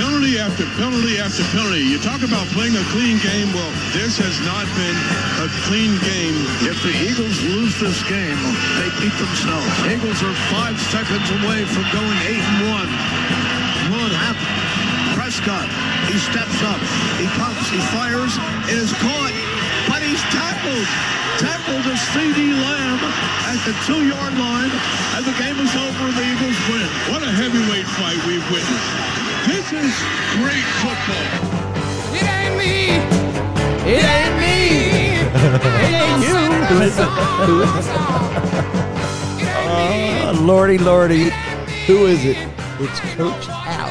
penalty after penalty after penalty. You talk about playing a clean game. Well, this has not been a clean game. If the Eagles lose this game, they beat themselves. Eagles are five seconds away from going eight and one. Will it happen? Prescott, he steps up, he pumps, he fires, it is caught, but he's tackled. Tackled to CeeDee Lamb at the two-yard line, and the game is over. The Eagles win. What a heavyweight fight we've witnessed. This is great football. It ain't me. It ain't me. It ain't you. Who is it? Who is it? Oh, lordy, lordy. Who is it? It's Coach Al.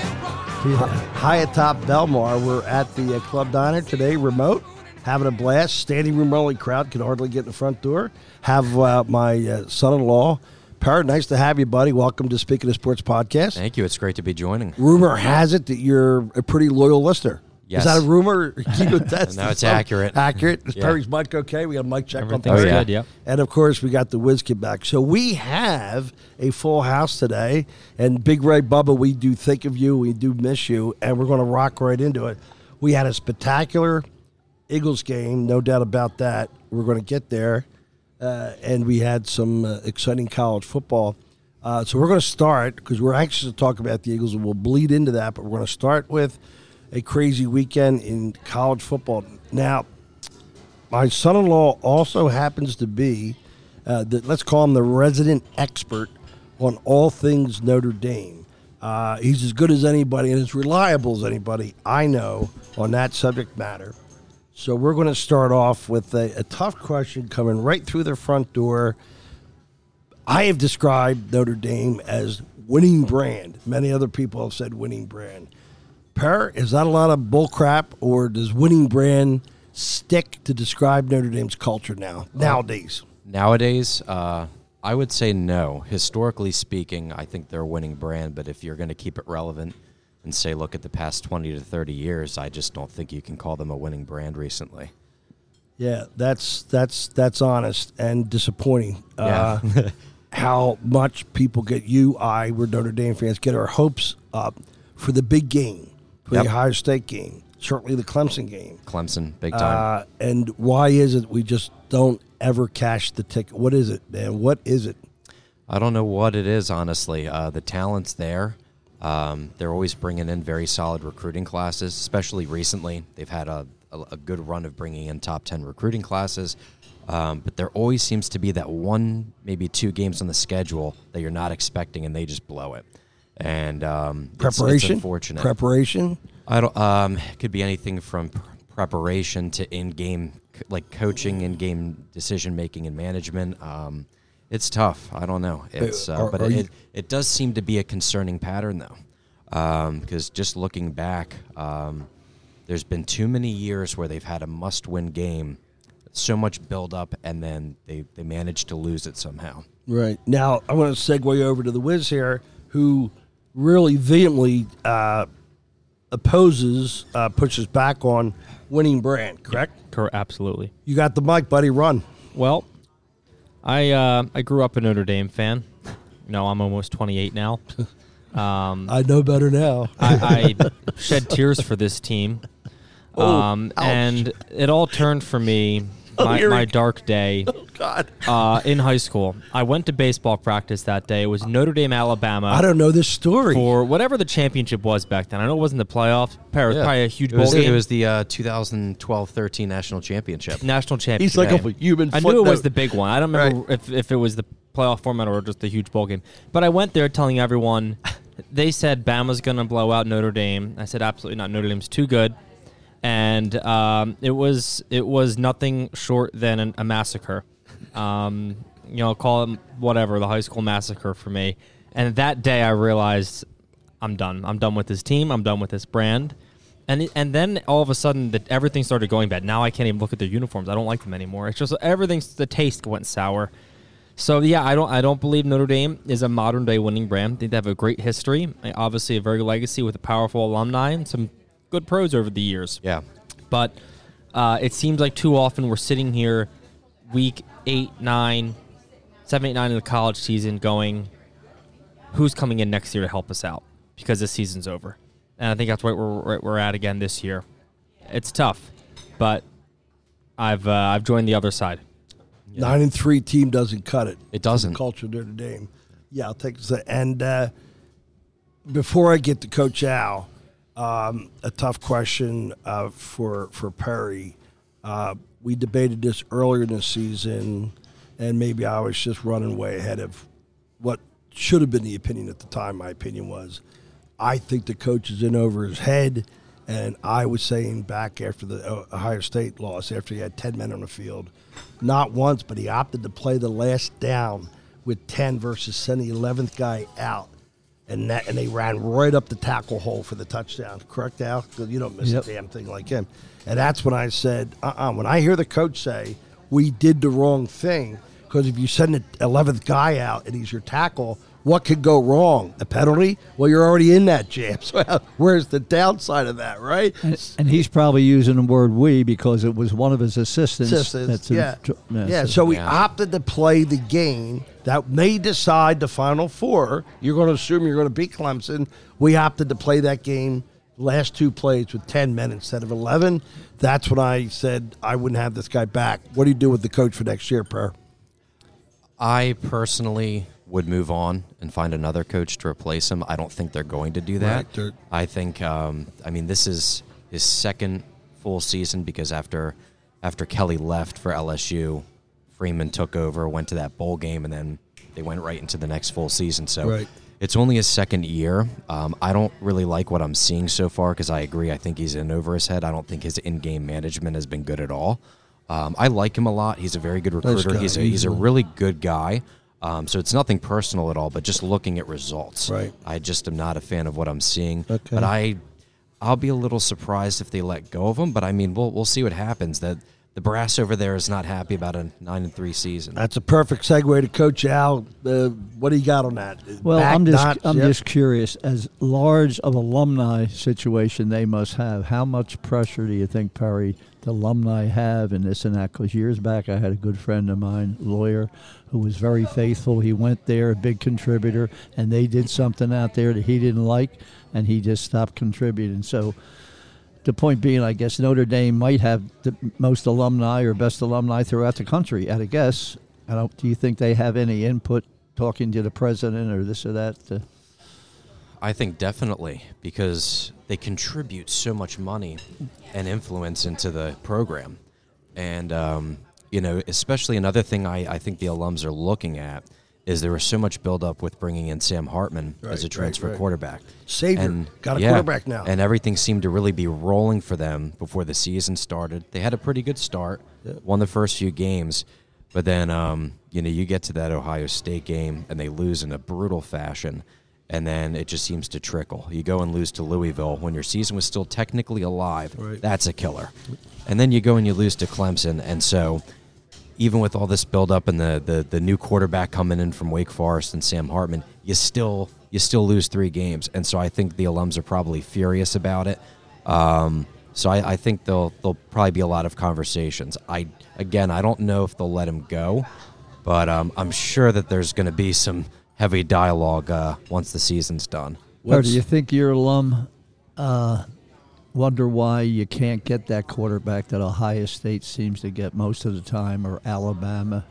High atop Bellmawr. We're at the uh, Club Diner today, remote, having a blast. Standing room only crowd can hardly get in the front door. Have uh, my uh, son-in-law, Parrot. Nice to have you, buddy. Welcome to Speaking of Sports podcast. Thank you. It's great to be joining. Rumor has it that you're a pretty loyal listener. Yes. Is that a rumor? You attest No, it's accurate. Accurate. Is Yeah. Perry's mic okay? We got a mic check on Everything's Perry. good, yeah. And of course, we got the Whiz Kid back. So we have a full house today. And Big Ray Bubba, we do think of you. We do miss you. And we're going to rock right into it. We had a spectacular Eagles game, no doubt about that. We're going to get there. Uh, and we had some uh, exciting college football. Uh, so we're going to start because we're anxious to talk about the Eagles and we'll bleed into that. But we're going to start with a crazy weekend in college football. Now, my son-in-law also happens to be, uh, the, let's call him the resident expert on all things Notre Dame. Uh, he's as good as anybody and as reliable as anybody I know on that subject matter. So we're going to start off with a, a tough question coming right through the front door. I have described Notre Dame as winning brand. Many other people have said winning brand. Per, is that a lot of bull crap, or does winning brand stick to describe Notre Dame's culture now nowadays? Nowadays, uh, I would say no. Historically speaking, I think they're a winning brand, but if you're going to keep it relevant and say, look at the past 20 to 30 years, I just don't think you can call them a winning brand recently. Yeah, that's that's that's honest and disappointing. Yeah. Uh, how much people get you, I, we're Notre Dame fans, get our hopes up for the big game, for Yep. the Ohio State game, certainly the Clemson game. Clemson, big time. Uh, and why is it we just don't ever cash the ticket? What is it, man? What is it? I don't know what it is, honestly. Uh, the talent's there. Um, they're always bringing in very solid recruiting classes, especially recently. They've had a, a, a good run of bringing in top 10 recruiting classes. Um, but there always seems to be that one, maybe two games on the schedule that you're not expecting, and they just blow it. And um, it's- it's Preparation? unfortunate. Preparation? I don't. Um, it could be anything from pr- preparation to in-game, like coaching, in-game decision making and management. Um, it's tough. I don't know. It's, uh, are- but are it, you- it it does seem to be a concerning pattern though, because just looking back, um, there's been too many years where they've had a must-win game, so much build-up, and then they they manage to lose it somehow. Right. Now, I want to segue over to the Wiz here, who really vehemently uh, opposes, uh, pushes back on winning brand, correct? Correct, absolutely. You got the mic, buddy. Run. Well, I uh, I grew up a Notre Dame fan. You know, I'm almost 28 now. Um, I know better now. I, I shed tears for this team. Oh, Um, ouch. and it all turned for me my, here my dark day Oh God. uh, in high school. I went to baseball practice that day. It was Notre Dame, Alabama. I don't know this story. for whatever the championship was back then. I know it wasn't the playoff. Probably, Yeah. probably a huge It was, bowl game. it was the uh, 2012-13 national championship. national championship. He's like game. a human I knew it was the big one. I don't remember if, if it was the playoff format or just the huge bowl game. But I went there telling everyone. They said Bama's going to blow out Notre Dame. I said absolutely not. Notre Dame's too good, and um, it was it was nothing short than an, a massacre. Um, you know, call it whatever the high school massacre for me. And that day, I realized I'm done. I'm done with this team. I'm done with this brand. And and then all of a sudden, that everything started going bad. Now I can't even look at their uniforms. I don't like them anymore. It's just everything's the taste went sour. So yeah, I don't I don't believe Notre Dame is a modern day winning brand. I think they have a great history, obviously a very legacy with a powerful alumni and some good pros over the years. Yeah. But uh, it seems like too often we're sitting here, week eight, nine, seven, eight, nine in the college season, going, who's coming in next year to help us out because this season's over. and I think that's what we're where we're at again this year. It's tough, but I've uh, I've joined the other side. Nine and three team doesn't cut it. It doesn't. Culture Notre Dame. Yeah, I'll take this. And uh, before I get to Coach Al, um, a tough question uh, for for Perry. Uh, we debated this earlier in the season, and maybe I was just running way ahead of what should have been the opinion at the time. My opinion was, I think the coach is in over his head. And I was saying back after the uh, Ohio State loss, after he had 10 men on the field, not once, but he opted to play the last down with 10 versus send the 11th guy out. And that, and they ran right up the tackle hole for the touchdown. Correct, Al? You don't miss Yep. a damn thing like him. And that's when I said, uh-uh. When I hear the coach say, we did the wrong thing, because if you send the 11th guy out and he's your tackle, what could go wrong? A penalty? Well, you're already in that jam. So uh, where's the downside of that, right? And, and he's probably using the word "we" because it was one of his assistants. Assistants, that's in- yeah. yeah, yeah, so- so we Yeah. opted to play the game that may decide the final four. You're going to assume you're going to beat Clemson. We opted to play that game last two plays with 10 men instead of 11. That's when I said I wouldn't have this guy back. What do you do with the coach for next year, Per? I personally would move on and find another coach to replace him. I don't think they're going to do that. Right, I think. Um, I mean, this is his second full season because after after Kelly left for LSU, Freeman took over, went to that bowl game, and then they went right into the next full season. So Right. it's only his second year. Um, I don't really like what I'm seeing so far because I agree. I think he's in over his head. I don't think his in-game management has been good at all. Um, I like him a lot. He's a very good recruiter. guy. He's a, he's a really good guy. Um, so it's nothing personal at all, but just looking at results. Right. I just am not a fan of what I'm seeing. Okay. But I, I'll be a little surprised if they let go of him. But I mean, we'll we'll see what happens. That the brass over there is not happy about a nine and three season. That's a perfect segue to Coach Al. Uh, what do you got on that? Well, Back I'm just knots? I'm Yep. just curious. As large of alumni situation they must have, how much pressure do you think Perry the alumni have in this and that? Because years back, I had a good friend of mine, lawyer, who was very faithful. He went there, a big contributor, and they did something out there that he didn't like, and he just stopped contributing. So. The point being, I guess Notre Dame might have the most alumni or best alumni throughout the country. At a guess, I don't. Do you think they have any input talking to the president or this or that? To, I think definitely because they contribute so much money and influence into the program. And, um, you know, especially another thing I, I think the alums are looking at is there was so much buildup with bringing in Sam Hartman as a transfer right. quarterback. Savior. Got a quarterback now. And everything seemed to really be rolling for them before the season started. They had a pretty good start, won the first few games, but then um, you know you get to that Ohio State game and they lose in a brutal fashion, and then it just seems to trickle. You go and lose to Louisville when your season was still technically alive. Right. That's a killer. And then you go and you lose to Clemson, and so even with all this buildup and the, the the new quarterback coming in from Wake Forest and Sam Hartman, you still you still lose three games, and so I think the alums are probably furious about it. Um, so I, I think there'll there'll probably be a lot of conversations. I again I don't know if they'll let him go, but um, I'm sure that there's going to be some heavy dialogue uh, once the season's done. or do you think your alum uh, wonder why you can't get that quarterback that Ohio State seems to get most of the time, or Alabama?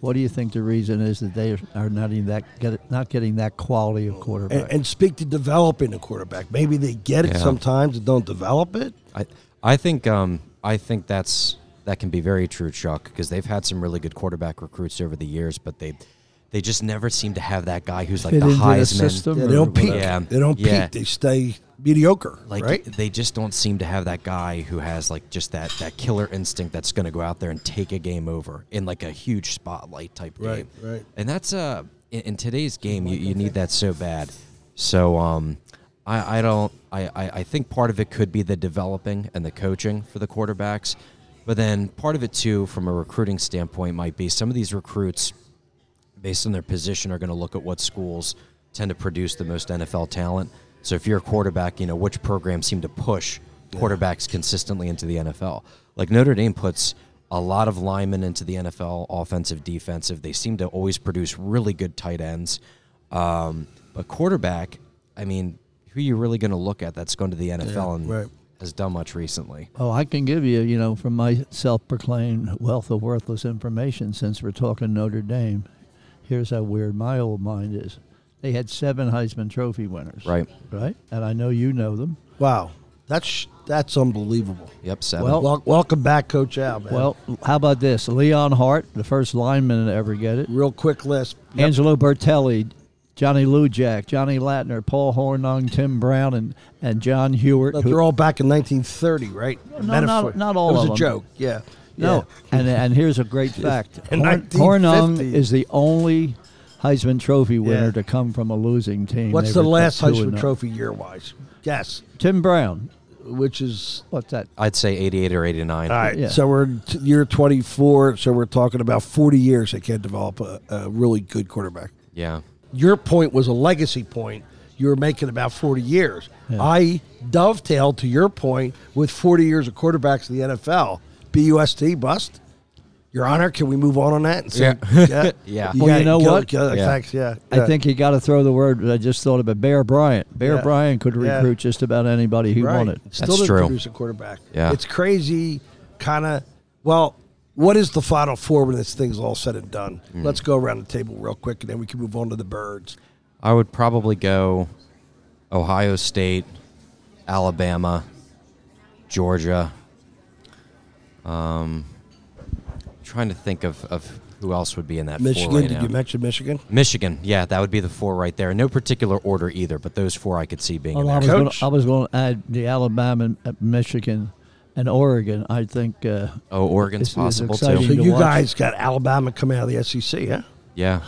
What do you think the reason is that they are not even that get, not getting that quality of quarterback? and, and speak to developing a quarterback. Maybe they get it Yeah. sometimes and don't develop it. I I think um I think that's that can be very true, Chuck, because they've had some really good quarterback recruits over the years, but they they just never seem to have that guy who's like Fit the into the Heisman. system Yeah, they don't peak. Yeah. They don't Yeah. peak. They stay mediocre. Like right? they just don't seem to have that guy who has like just that that killer instinct that's going to go out there and take a game over in like a huge spotlight type Right, game. right. And that's uh in, in today's game you, you need that so bad. So um I, I don't I, I, I think part of it could be the developing and the coaching for the quarterbacks. But then part of it too from a recruiting standpoint might be some of these recruits based on their position, are going to look at what schools tend to produce the most NFL talent. So if you're a quarterback, you know which programs seem to push quarterbacks consistently into the NFL. Like Notre Dame puts a lot of linemen into the NFL, offensive, defensive. They seem to always produce really good tight ends. Um, but quarterback, I mean, who are you really going to look at that's going to the NFL and right. has done much recently? Oh, I can give you, you know, from my self-proclaimed wealth of worthless information, since we're talking Notre Dame. Here's how weird my old mind is. They had seven Heisman Trophy winners. Right. Right. And I know you know them. Wow, that's that's unbelievable. Yep, seven. Well- Wel- welcome back, Coach Al. Man. Well, how about this? Leon Hart, the first lineman to ever get it. real quick list. Yep. Angelo Bertelli, Johnny Lujack, Johnny Lattner, Paul Hornung, Tim Brown, and, and John Huarte. But who- they're all back in 1930, right? No, Metaphor- not- not all It was a them. joke. Yeah. No, Yeah. and and here's a great fact: In Horn, Hornung is the only Heisman Trophy winner Yeah. to come from a losing team. What's They the last Heisman. Trophy year wise? Yes. Tim Brown. Which is What's that? I'd say 88 or 89. all right. Yeah. So we're t- year 24. So we're talking about 40 years they can't develop a, a really good quarterback. Yeah. Your point was a legacy point. You were making about 40 years. Yeah. I dovetailed to your point with 40 years of quarterbacks in the NFL. BUSD bust. Your Honor, can we move on on that? And say, Yeah. Yeah. Well, you gotta know go- what? go- Yeah. Thanks. Yeah. I think you got to throw the word. I just thought about Bear Bryant. Bear Yeah. Bryant could Yeah. recruit just about anybody he right. wanted. Still That's didn't true. produce a quarterback. Yeah. It's crazy, kind of. Well, what is the final four when this thing's all said and done? Mm. Let's go around the table real quick, and then we can move on to the birds. I would probably go Ohio State, Alabama, Georgia. Um, trying to think of, of who else would be in that Michigan. four right did now. you mention Michigan? Michigan, yeah, that would be the four right there. No particular order either, but those four I could see being Well, I there. was, gonna, Coach? I was going to add the Alabama, uh, Michigan, and Oregon. I think. Uh, Oh, Oregon's It's- it's possible exciting. So to you watch. guys got Alabama coming out of the SEC, huh? Yeah,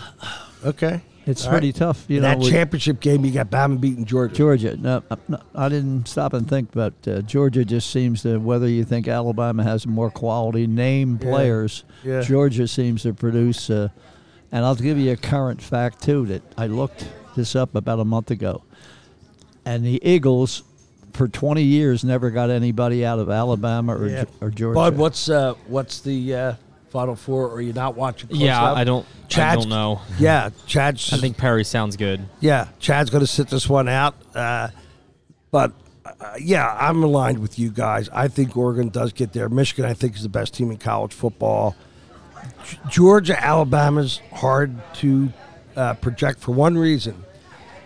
Okay. It's All pretty right. tough, you know. that championship game, you got Bama beating Georgia. Georgia. No, uh, no, I didn't stop and think, but uh, Georgia just seems to. Whether you think Alabama has more quality name Yeah. players, Yeah. Georgia seems to produce. Uh, and I'll give you a current fact too that I looked this up about a month ago, and the Eagles. For 20 years, never got anybody out of Alabama or, Yeah. Or Georgia. Bud, what's uh, what's the uh, final four? Are you not watching? Close Yeah, up? I don't. I don't know. Yeah, Chad's. I think Perry sounds good. Yeah, Chad's going to sit this one out. Uh, but uh, yeah, I'm aligned with you guys. I think Oregon does get there. Michigan, I think, is the best team in college football. G- Georgia, Alabama's hard to uh, project for one reason: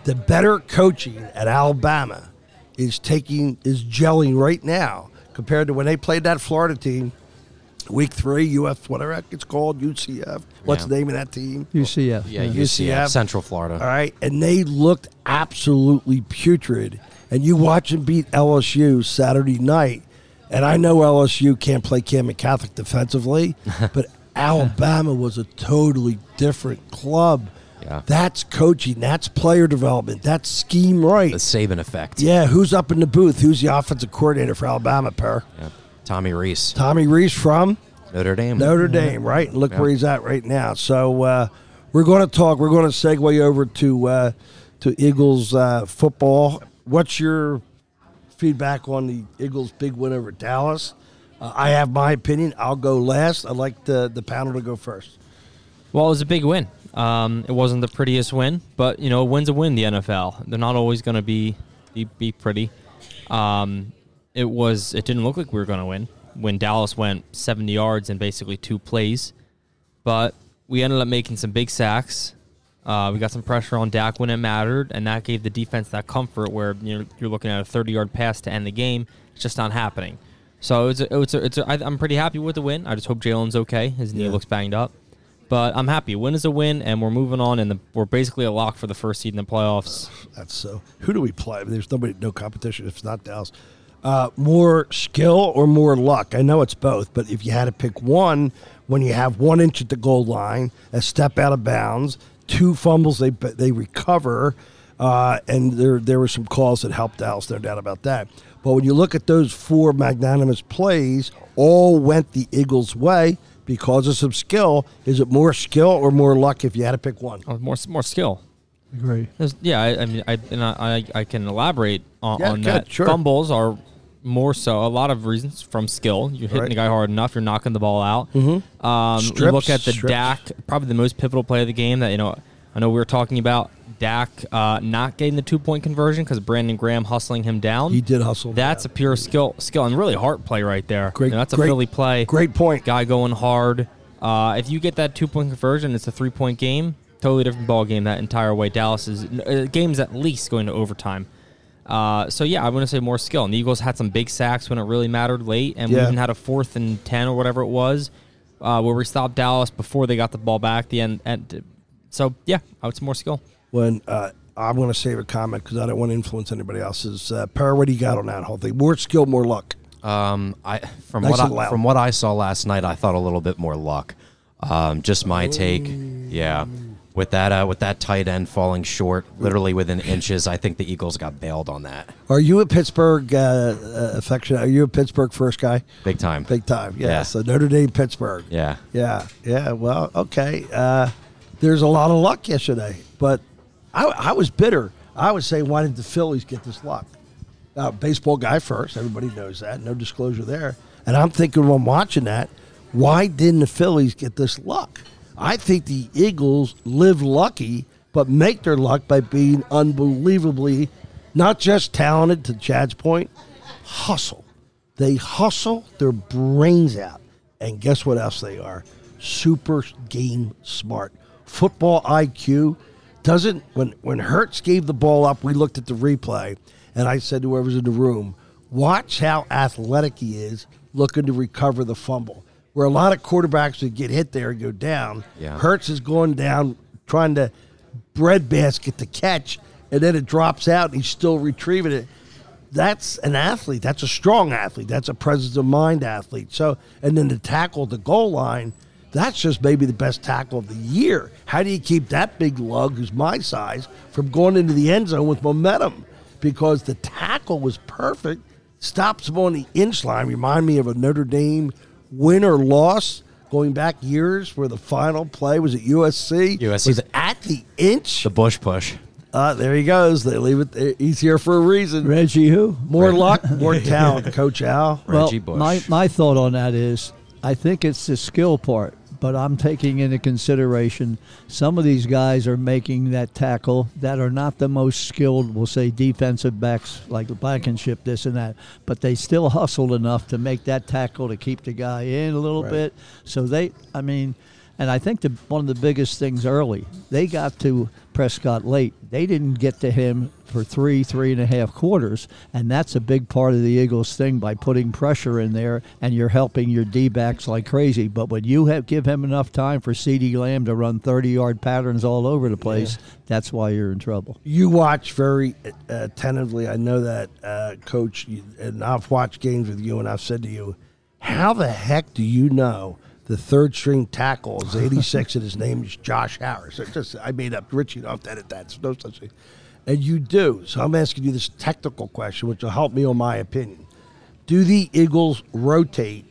the better coaching at Alabama is taking is gelling right now compared to when they played that Florida team. Week three, UF, whatever it's called, UCF. What's Yeah. the name of that team? UCF. yeah, UCF. UCF, Central Florida. All right, and they looked absolutely putrid. And you watch them beat LSU Saturday night, and I know LSU can't play Camden Catholic defensively, but Alabama was a totally different club. Yeah. That's coaching. That's player development. That's scheme right. The Saban effect. Yeah, who's up in the booth? Who's the offensive coordinator for Alabama, Per? Yeah. Tommy Rees, Tommy Rees from Notre Dame. Notre Dame, right? And look Yeah. where he's at right now. So uh, we're going to talk. We're going to segue over to uh, to Eagles uh, football. What's your feedback on the Eagles' big win over Dallas? Uh, I have my opinion. I'll go last. I'd like the the panel to go first. Well, it was a big win. Um, it wasn't the prettiest win, but you know, a win's a win. The NFL. They're not always going to be, be be pretty. Um, it was. It didn't look like we were going to win when Dallas went 70 yards in basically two plays, but we ended up making some big sacks. Uh, we got some pressure on Dak when it mattered, and that gave the defense that comfort where you know, you're looking at a 30 yard pass to end the game. It's just not happening. So it's a, it's a, it's a, I, I'm pretty happy with the win. I just hope Jalen's okay. His knee Yeah. looks banged up. But I'm happy. A win is a win, and we're moving on, and the, we're basically a lock for the first seed in the playoffs. That's so. Who do we play? There's nobody, no competition. If it's not Dallas, uh, more skill or more luck? I know it's both, but if you had to pick one, when you have one inch at the goal line, a step out of bounds, two fumbles they they recover, uh, and there there were some calls that helped Dallas, no doubt about that. But when you look at those four magnanimous plays, all went the Eagles' way because of some skill. Is it more skill or more luck if you had to pick one? Oh, more more skill. Agree. There's, yeah, I, I mean, I, and I, I can elaborate on, Yeah, on good, that. sure. Fumbles are more so a lot of reasons from skill. You're hitting Right. the guy hard enough. You're knocking the ball out. Mm-hmm. Um, you Strips, look at the strips. Dak, probably the most pivotal play of the game. That you know, I know we were talking about Dak uh, not getting the two point conversion because Brandon Graham hustling him down. He did hustle. That's a pure skill, skill, and really heart play right there. Great- You know, that's a great- Philly play. great point. Guy going hard. Uh, if you get that two point conversion, it's a three point game. Totally different ball game that entire way. Dallas is uh, game's at least going to overtime. Uh, so yeah, I want to say more skill. And the Eagles had some big sacks when it really mattered late, and we even had a fourth and ten or whatever it was, uh, where we stopped Dallas before they got the ball back. The end. And, so yeah, I would say more skill. when uh, I'm going to save a comment because I don't want to influence anybody else's. Uh, Perry, what do you got on that whole thing? More skill, more luck. Um, I from Nice what I, from what I saw last night, I thought a little bit more luck. Um, just my take. Yeah, with that uh, with that tight end falling short, literally within inches, I think the Eagles got bailed on that Are you a Pittsburgh uh, uh, affection? Are you a Pittsburgh first guy? big time. Big time. Yeah. Yeah. So Notre Dame, Pittsburgh. Yeah. Yeah. Yeah. Well, okay. Uh, there's a lot of luck yesterday, but I, I was bitter. I would say, why didn't the Phillies get this luck? Now, baseball guy first. Everybody knows that. No disclosure there. And I'm thinking when I'm watching that, why didn't the Phillies get this luck? I think the Eagles live lucky, but make their luck by being unbelievably not just talented, to Chad's point, hustle. They hustle their brains out. And guess what else they are? Super game smart. Football IQ doesn't when when Hurts gave the ball up, we looked at the replay and I said to whoever's in the room, watch how athletic he is looking to recover the fumble. Where a lot of quarterbacks would get hit there and go down. Yeah. Hurts is going down trying to breadbasket the catch, and then it drops out and he's still retrieving it that's an athlete. That's a strong athlete. That's a presence of mind athlete. So, and then to tackle the goal line, that's just maybe the best tackle of the year. How do you keep that big lug, who's my size, from going into the end zone with momentum? Because the tackle was perfect, stops him on the inch line. Remind me of a Notre Dame win or loss going back years where the final play was at USC. USC. was at the inch. The Bush push. Uh, there he goes. They leave it. there. He's here for a reason. Reggie, who? More luck, more talent, Coach Al. Reggie well, Bush. My, my thought on that is I think it's the skill part, but I'm taking into consideration some of these guys are making that tackle that are not the most skilled, we'll say defensive backs like Blankenship, this and that, but they still hustled enough to make that tackle to keep the guy in a little Right. bit. So they, I mean, and I think the, one of the biggest things early, they got to Prescott late. They didn't get to him for three, three and a half quarters, and that's a big part of the Eagles' thing by putting pressure in there, and you're helping your D backs like crazy. But when you have give him enough time for CeeDee Lamb to run 30 yard patterns all over the place, that's why you're in trouble. You watch very uh, attentively. I know that, uh, Coach, and I've watched games with you, and I've said to you, how the heck do you know the third string tackle is 86 and his name is Josh Harris? It just I made up. Richie, edit that. There's no such thing. And you do. So I'm asking you this technical question, which will help me on my opinion. Do the Eagles rotate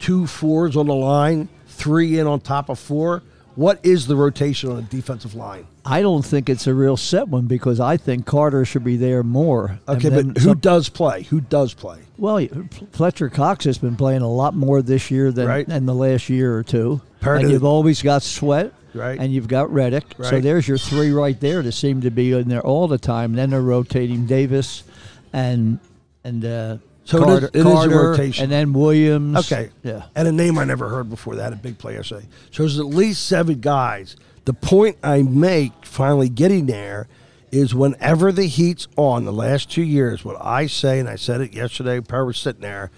two fours on the line, three in on top of four? What is the rotation on the defensive line? I don't think it's a real set one because I think Carter should be there more. Okay, but who some- does play? Who does play? Well, Fletcher Cox has been playing a lot more this year than Right. in the last year or two. Part and you've the- always got Sweat, Right. And you've got Reddick. So there's your three right there that seem to be in there all the time. And then they're rotating Davis and and uh, So it is- Carter, it is a rotation. and then Williams. Okay. yeah. And a name I never heard before that, a big play yesterday. So there's at least seven guys. The point I make, finally getting there, is whenever the heat's on, the last two years, what I say, and I said it yesterday, Per was sitting there,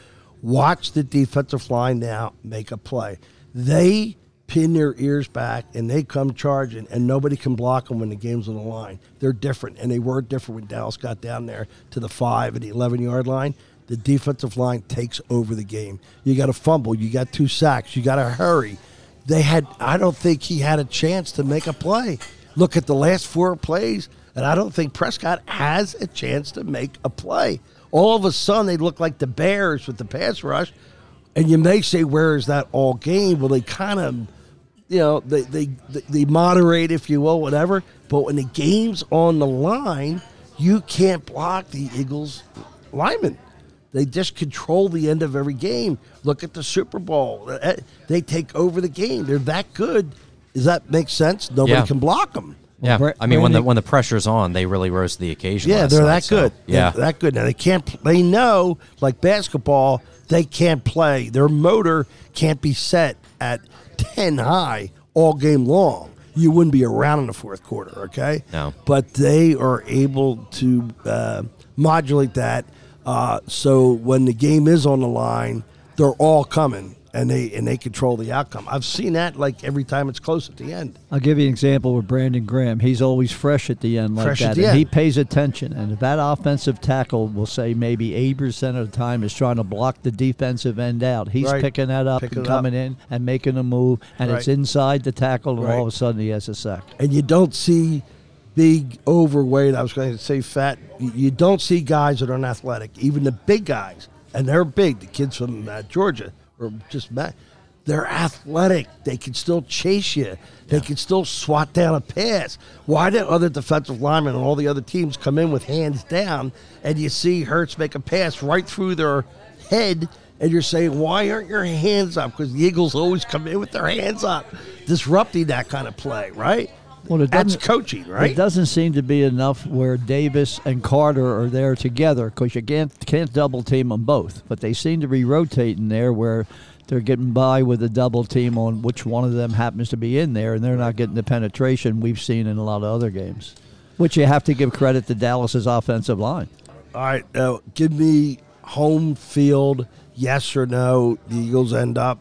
watch the defensive line now make a play. They pin their ears back and they come charging, and nobody can block them when the game's on the line. They're different, and they were different when Dallas got down there to the five and the 11 yard line. The defensive line takes over the game. You got to fumble, you got two sacks, you got to hurry. They had, I don't think he had a chance to make a play. Look at the last four plays, and I don't think Prescott has a chance to make a play. All of a sudden, they look like the Bears with the pass rush. And you may say, where is that all game? Well, they kind of, you know, they, they, they moderate, if you will, whatever. But when the game's on the line, you can't block the Eagles linemen. They just control the end of every game. Look at the Super Bowl. Eh, They take over the game. They're that good. Does that make sense? Nobody Yeah. can block them. Yeah, Bra- I mean when the when the pressure's on, they really rose to the occasion. Yeah, last they're night, that so, good. Yeah, They're that good. Now they can't. They know, like basketball, they can't play. Their motor can't be set at ten high all game long. You wouldn't be around in the fourth quarter. Okay. No. But they are able to uh, modulate that. Uh, so when the game is on the line, they're all coming. And they and they control the outcome. I've seen that like every time it's close at the end. I'll give you an example with Brandon Graham. He's always fresh at the end like Fresh at that. and end. he pays attention. And if that offensive tackle will say maybe 80% of the time is trying to block the defensive end out, he's Right. picking that up Picking and it up. coming in and making a move. And it's inside the tackle, and Right. all of a sudden he has a sack. and you don't see big overweight. I was going to say fat. You don't see guys that aren't athletic, even the big guys, and they're big. The kids from uh, Georgia or just ma- they're athletic. They can still chase you. They can still swat down a pass. Why do other defensive linemen and all the other teams come in with hands down, and you see Hurts make a pass right through their head? And you're saying, why aren't your hands up? Because the Eagles always come in with their hands up, disrupting that kind of play, right? Well, it That's coaching, right? It doesn't seem to be enough where Davis and Carter are there together because you can't can't double team them both. But they seem to be rotating there where they're getting by with a double team on which one of them happens to be in there, and they're not getting the penetration we've seen in a lot of other games. Which you have to give credit to Dallas's offensive line. All right, now give me home field, yes or no. The Eagles end up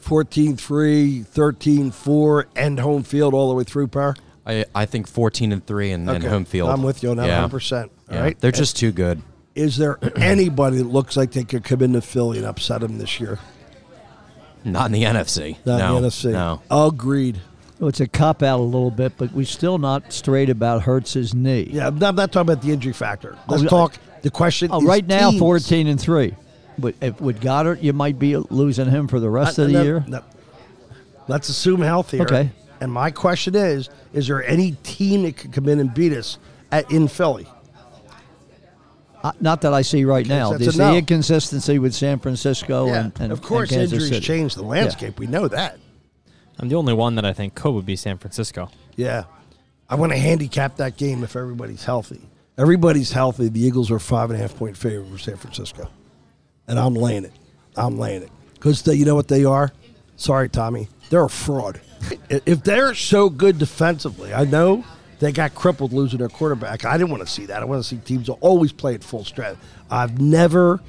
14 3, 13 4, and home field all the way through, Power? I, I think 14 and three and, and home field. I'm with you on that Yeah. 100%. All Yeah. right. they're just too good. Is there anybody that looks like they could come into Philly and upset them this year? Not in the NFC. Not no, in the NFC. No. Agreed. Well, it's a cop out a little bit, but we're still not straight about Hurts's knee. Yeah, I'm not, talking about the injury factor. Oh, Let's Oh, talk. The question Oh, is right now, teams. 14 and 3. But if, with Goedert, you might be losing him for the rest of the no, year. no. Let's assume health here. Okay. And my question is: Is there any team that could come in and beat us at in Philly? Uh, not that I see right now. that's a There's no. the inconsistency with San Francisco yeah, and, and of course, and Kansas injuries City. change the landscape. We know that. I'm the only one that I think could would be San Francisco. Yeah, I want to handicap that game if everybody's healthy. Everybody's healthy. The Eagles are five and a half point favorite for San Francisco, and I'm laying it. I'm laying it because you know what they are. Sorry, Tommy. They're a fraud. If they're so good defensively, I know they got crippled losing their quarterback. I didn't want to see that. I want to see teams always play at full strength. I've never,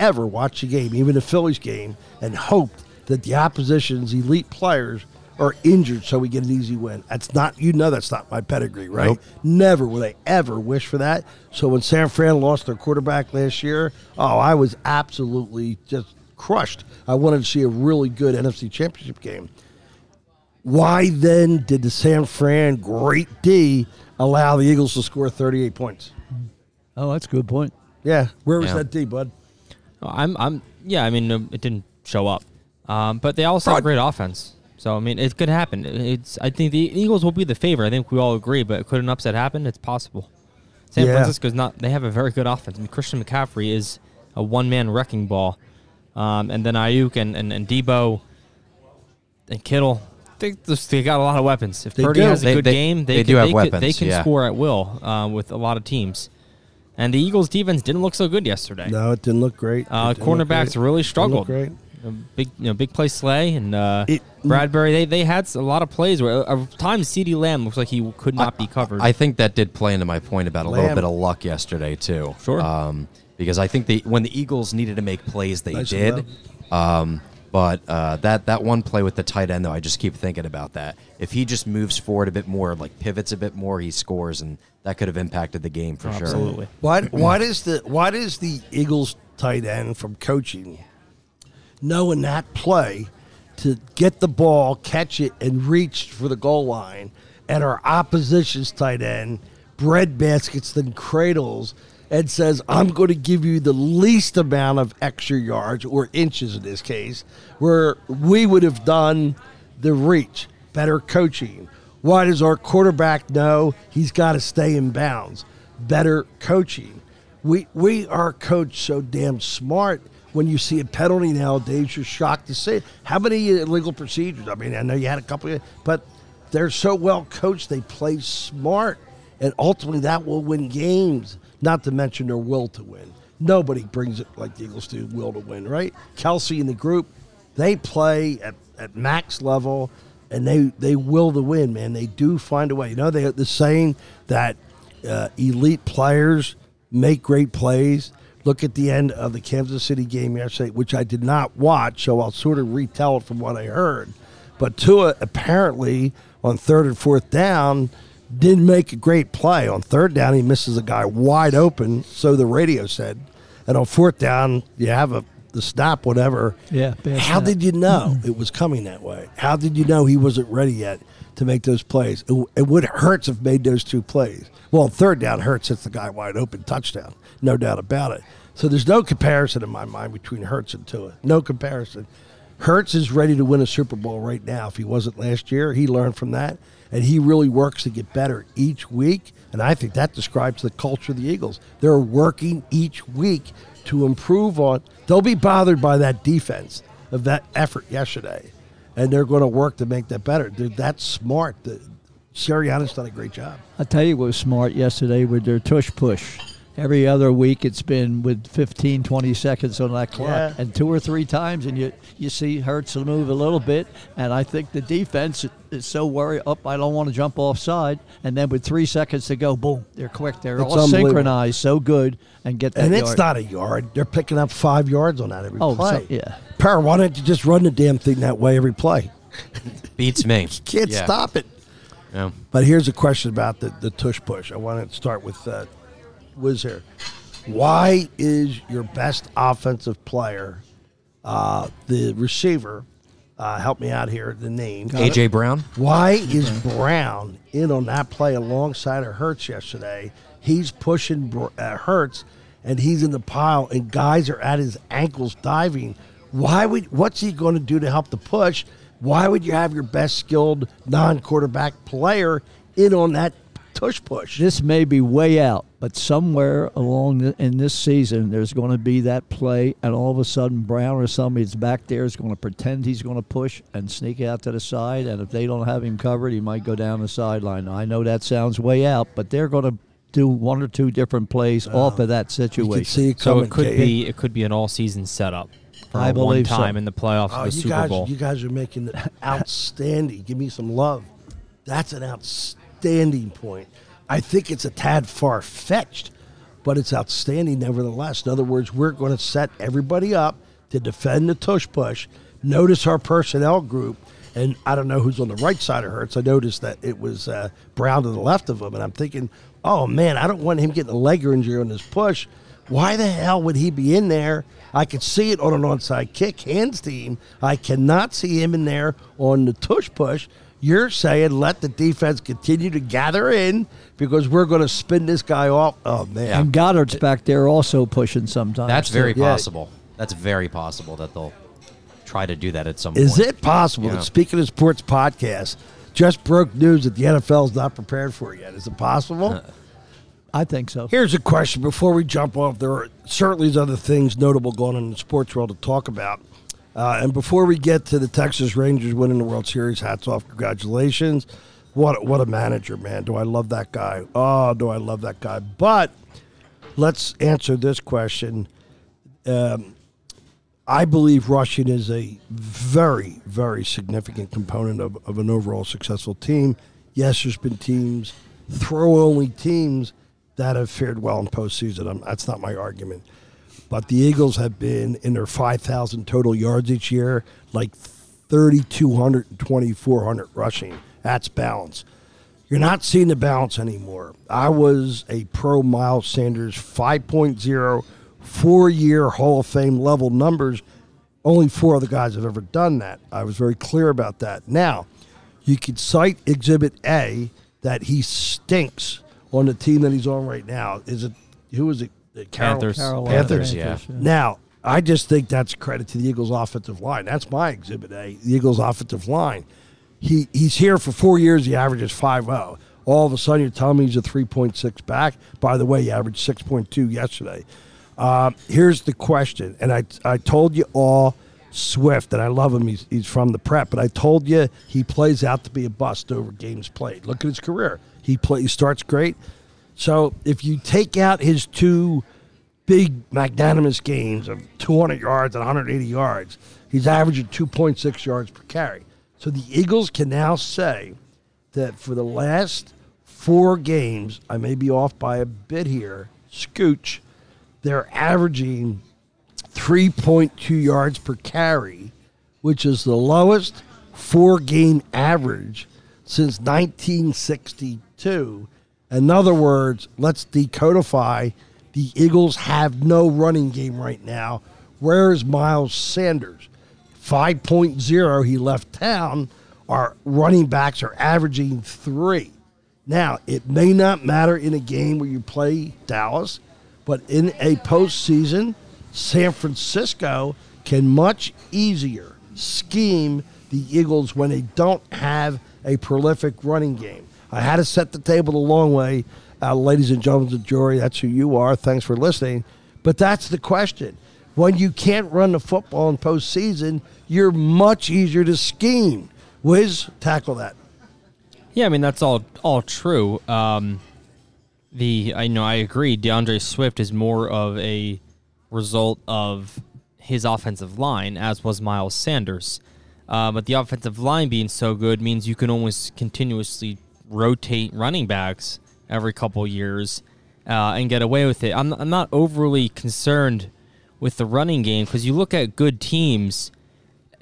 ever watched a game, even the Phillies game, and hoped that the opposition's elite players are injured so we get an easy win. That's not, you know, that's not my pedigree, right? Nope. Never would I ever wish for that. So when San Fran lost their quarterback last year, oh, I was absolutely just crushed. I wanted to see a really good NFC Championship game. Why then did the San Fran great D allow the Eagles to score 38 points? Oh, that's a good point. Yeah, where was Yeah. that D, bud? I'm, I'm, yeah. I mean, it didn't show up, um, but they also have Fraud. great offense. So I mean, it could happen. It's. I think the Eagles will be the favorite. I think we all agree. But could an upset happen? It's possible. San Yeah. Francisco's not. They have a very good offense. I mean, Christian McCaffrey is a one-man wrecking ball, um, and then Aiyuk and, and and Deebo and Kittle. They they got a lot of weapons. If They Purdy do. has a They- good they- game, they, they can, do have they could- weapons, they can yeah. score at will uh, with a lot of teams. And the Eagles' defense didn't look so good yesterday. No, it didn't look great. Uh, cornerbacks great. really struggled. great. A big, you know, big play Slay and uh, It- Bradberry. They they had a lot of plays where uh, at times CeeDee Lamb looks like he could not be covered. I think that did play into my point about a little bit of luck yesterday too. Sure. Um, because I think the when the Eagles needed to make plays, they Nice did. Um, but uh, that that one play with the tight end though, I just keep thinking about that. If he just moves forward a bit more, like pivots a bit more, he scores, and that could have impacted the game for sure. Absolutely. Why, why does the why does the Eagles tight end from coaching know in that play to get the ball, catch it, and reach for the goal line, and our opposition's tight end bread baskets then cradles and says, "I'm going to give you the least amount of extra yards or inches in this case, where we would have done the reach, better coaching." Why does our quarterback know he's got to stay in bounds? Better coaching. We we are coached so damn smart. When you see a penalty nowadays, you're shocked to see it. How many illegal procedures? I mean, I know you had a couple, but they're so well coached. They play smart, and ultimately that will win games. Not to mention their will to win. Nobody brings it like the Eagles do, will to win, right? Kelce and the group, they play at, at max level, and they they will to win, man. They do find a way. You know, they the saying that uh, elite players make great plays. Look at the end of the Kansas City game yesterday, which I did not watch, so I'll sort of retell it from what I heard. But Tua apparently on third and fourth down didn't make a great play. On third down, he misses a guy wide open, so the radio said. And on fourth down, you have a the snap, whatever. Yeah, How snap. did you know it was coming that way? How did you know he wasn't ready yet to make those plays? It, it would Hurts have made those two plays. Well, third down, Hurts hits the guy wide open, touchdown, no doubt about it. So there's no comparison in my mind between Hurts and Tua. No comparison. Hurts is ready to win a Super Bowl right now. If he wasn't last year, he learned from that, and he really works to get better each week. And I think that describes the culture of the Eagles. They're working each week to improve on. They'll be bothered by that defense of that effort yesterday, and they're going to work to make that better. They're that smart. The, Sirianni's done a great job. I tell you what was smart yesterday with their tush push. Every other week it's been with 15, 20 seconds on that clock. Yeah. And two or three times, and you, you see Hurts move a little bit. And I think the defense is so worried, up, I don't want to jump offside. And then with three seconds to go, boom, they're quick. They're It's all synchronized so good and get that And it's yard. not a yard. They're picking up five yards on that every Oh, play. so- yeah. Per, why don't you just run the damn thing that way every play? Beats me. Can't Yeah. stop it. Yeah. But here's a question about the, the tush push. I want to start with uh, Wiz here. Why is your best offensive player uh, the receiver? Uh, help me out here. The name AJ Brown. Why is Brown in on that play alongside of Hurts yesterday? He's pushing uh, Hurts, and he's in the pile, and guys are at his ankles diving. Why would? What's he going to do to help the push? Why would you have your best skilled non-quarterback player in on that tush push? This may be way out, but somewhere along the, in this season, there's going to be that play, and all of a sudden, Brown or somebody's back there is going to pretend he's going to push and sneak out to the side. And if they don't have him covered, he might go down the sideline. I know that sounds way out, but they're going to do one or two different plays off of that situation. see it So it could K. be it could be an all season setup for I a one believe so. time in the playoffs Oh, the you Super guys, Bowl. you guys are making it outstanding. Give me some love. That's an outstanding point. I think it's a tad far fetched, but it's outstanding nevertheless. In other words, we're going to set everybody up to defend the tush push. Notice our personnel group, and I don't know who's on the right side of Hurts. I noticed that it was uh, Brown to the left of him, and I'm thinking, oh man, I don't want him getting a leg injury on this push. Why the hell would he be in there? I could see it on an onside kick, hands team. I cannot see him in there on the tush push. You're saying let the defense continue to gather in because we're going to spin this guy off. Oh man, and Goedert's back there also pushing sometimes. That's too. very Yeah. possible. That's very possible that they'll try to do that at some point. is point. it possible Yeah. that speaking of sports podcast just broke news that the NFL is not prepared for it yet? Is it possible? Uh, I think so. Here's a question before we jump off. There are certainly other things notable going on in the sports world to talk about. Uh, and before we get to the Texas Rangers winning the World Series, hats off, congratulations. What what a manager, man. Do I love that guy? Oh, do I love that guy. But let's answer this question. Um, I believe rushing is a very, very significant component of, of an overall successful team. Yes, there's been teams, throw only teams, that have fared well in postseason. i that's not my argument. But the Eagles have been in their 5,000 total yards each year, like 3,200 and 2,400 rushing. That's balance. You're not seeing the balance anymore. I was a pro Miles Sanders 5.0 four year Hall of Fame level numbers. Only four other guys have ever done that. I was very clear about that. Now, you could cite Exhibit A that he stinks on the team that he's on right now. Is it who is it? The Carol- Panthers. Carolina Panthers, yeah. now, I just think that's credit to the Eagles' offensive line. That's my exhibit A. The Eagles' offensive line. He he's here for four years. He averages 5-0. All of a sudden, you're telling me he's a 3.6 back. By the way, he averaged 6.2 yesterday. Uh, here's the question, and I I told you all Swift, and I love him. He's, he's from the prep, but I told you he plays out to be a bust over games played. Look at his career. He play, he starts great. So if you take out his two big magnanimous games of 200 yards and 180 yards, he's averaging 2.6 yards per carry. So the Eagles can now say that for the last four games, I may be off by a bit here, scooch, they're averaging 3.2 yards per carry, which is the lowest four game average since 1962. In other words, let's decodify the Eagles have no running game right now. Where is Miles Sanders? 5.0, he left town. Our running backs are averaging three. Now, it may not matter in a game where you play Dallas, but in a postseason, San Francisco can much easier scheme the Eagles when they don't have a prolific running game. I had to set the table the long way. Uh, ladies and gentlemen of the jury, that's who you are. Thanks for listening. But that's the question. When you can't run the football in postseason, you're much easier to scheme. Wiz, tackle that. Yeah, I mean that's all all true. Um, the I know I agree. DeAndre Swift is more of a result of his offensive line, as was Miles Sanders. Uh, but the offensive line being so good means you can almost continuously rotate running backs every couple years uh, and get away with it. I'm, I'm not overly concerned with the running game because you look at good teams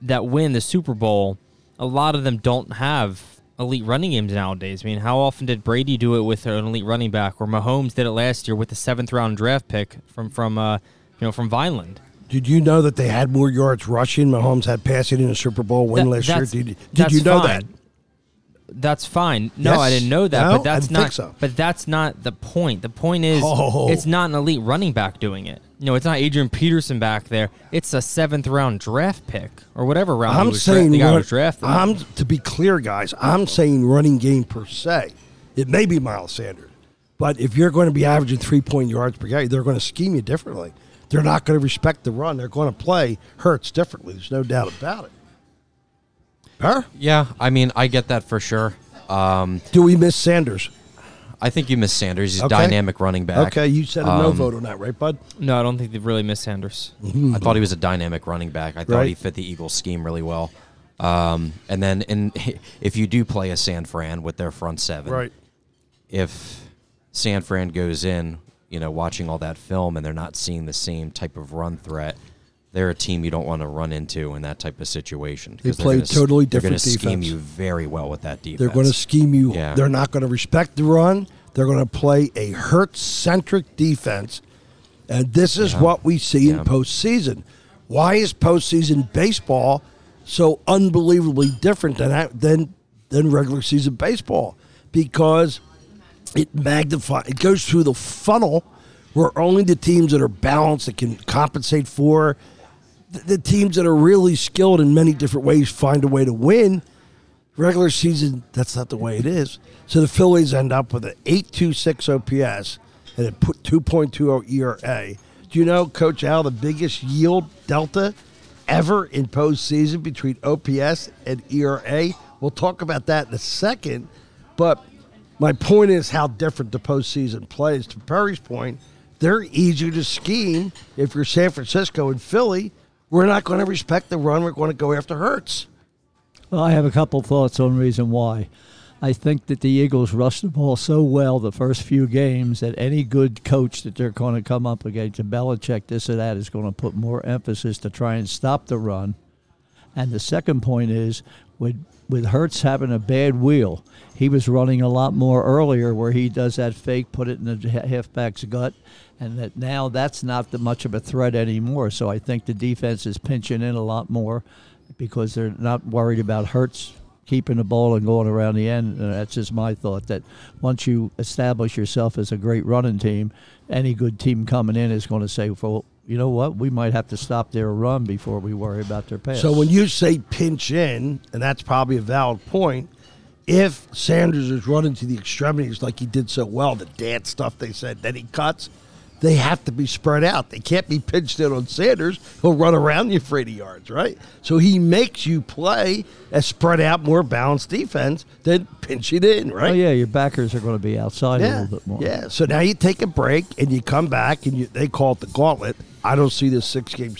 that win the Super Bowl, a lot of them don't have elite running games nowadays. I mean, how often did Brady do it with an elite running back, or Mahomes did it last year with the seventh round draft pick from from uh, you know from Vineland? Did you know that they had more yards rushing? Mahomes had passing in the Super Bowl win That- last year. Did, did you know fine. that? That's fine. No, I didn't know that, No? but that's not. think so. But that's not the point. The point is, Oh. it's not an elite running back doing it. No, it's not Adrian Peterson back there. It's a seventh round draft pick or whatever round he I'm was dra- saying the guy run- was drafted. I'm to be clear, guys. I'm saying running game per se. It may be Miles Sanders, but if you're going to be averaging three point yards per carry, they're going to scheme you differently. They're not going to respect the run. They're going to play Hurts differently. There's no doubt about it. Huh? Yeah, I mean, I get that for sure. Um, Do we miss Sanders? I think you miss Sanders. He's a Okay. dynamic running back. Okay, you said a no Um, vote on that, right, bud? no, I don't think they've really missed Sanders. I thought he was a dynamic running back. I thought Right. he fit the Eagles scheme really well. Um, and then, in, if you do play a San Fran with their front seven, right? if San Fran goes in, you know, watching all that film and they're not seeing the same type of run threat, they're a team you don't want to run into in that type of situation. they're play gonna totally they're gonna scheme you very well with that defense. They're going to scheme you. Yeah. They're not going to respect the run. They're going to play a Hurt centric defense. And this is Yeah. what we see in Yeah. postseason. Why is postseason baseball so unbelievably different than than than regular season baseball? Because it magnifies it goes through the funnel where only the teams that are balanced that can compensate for the, teams that are really skilled in many different ways find a way to win regular season that's not the way it is so the phillies end up with an 826 ops and a 2.20 era do you know coach al the biggest yield delta ever in postseason between ops and era we'll talk about that in a second but my point is how different the postseason plays. To Perry's point, they're easier to scheme if you're San Francisco and Philly. We're not going to respect the run. We're going to go after Hurts. Well, I have a couple thoughts on reason why. I think that the Eagles rushed the ball so well the first few games that any good coach that they're going to come up against, and Belichick, this or that, is going to put more emphasis to try and stop the run. And the second point is with with Hurts having a bad wheel, he was running a lot more earlier where he does that fake, put it in the halfback's gut, and that now that's not that much of a threat anymore. So I think the defense is pinching in a lot more because they're not worried about Hurts keeping the ball and going around the end. And that's just my thought that once you establish yourself as a great running team, any good team coming in is going to say, well, you know what, we might have to stop their run before we worry about their pass. So when you say pinch in, and that's probably a valid point, if Sanders is running to the extremities like he did so well, the dance stuff they said, then he cuts, they have to be spread out. They can't be pinched in on Sanders. He'll run around you for 80 yards, right? So he makes you play a spread out, more balanced defense than pinch it in, right? Oh yeah, your backers are going to be outside a little bit more. yeah. So now you take a break and you come back and you, they call it the gauntlet. I don't see this six game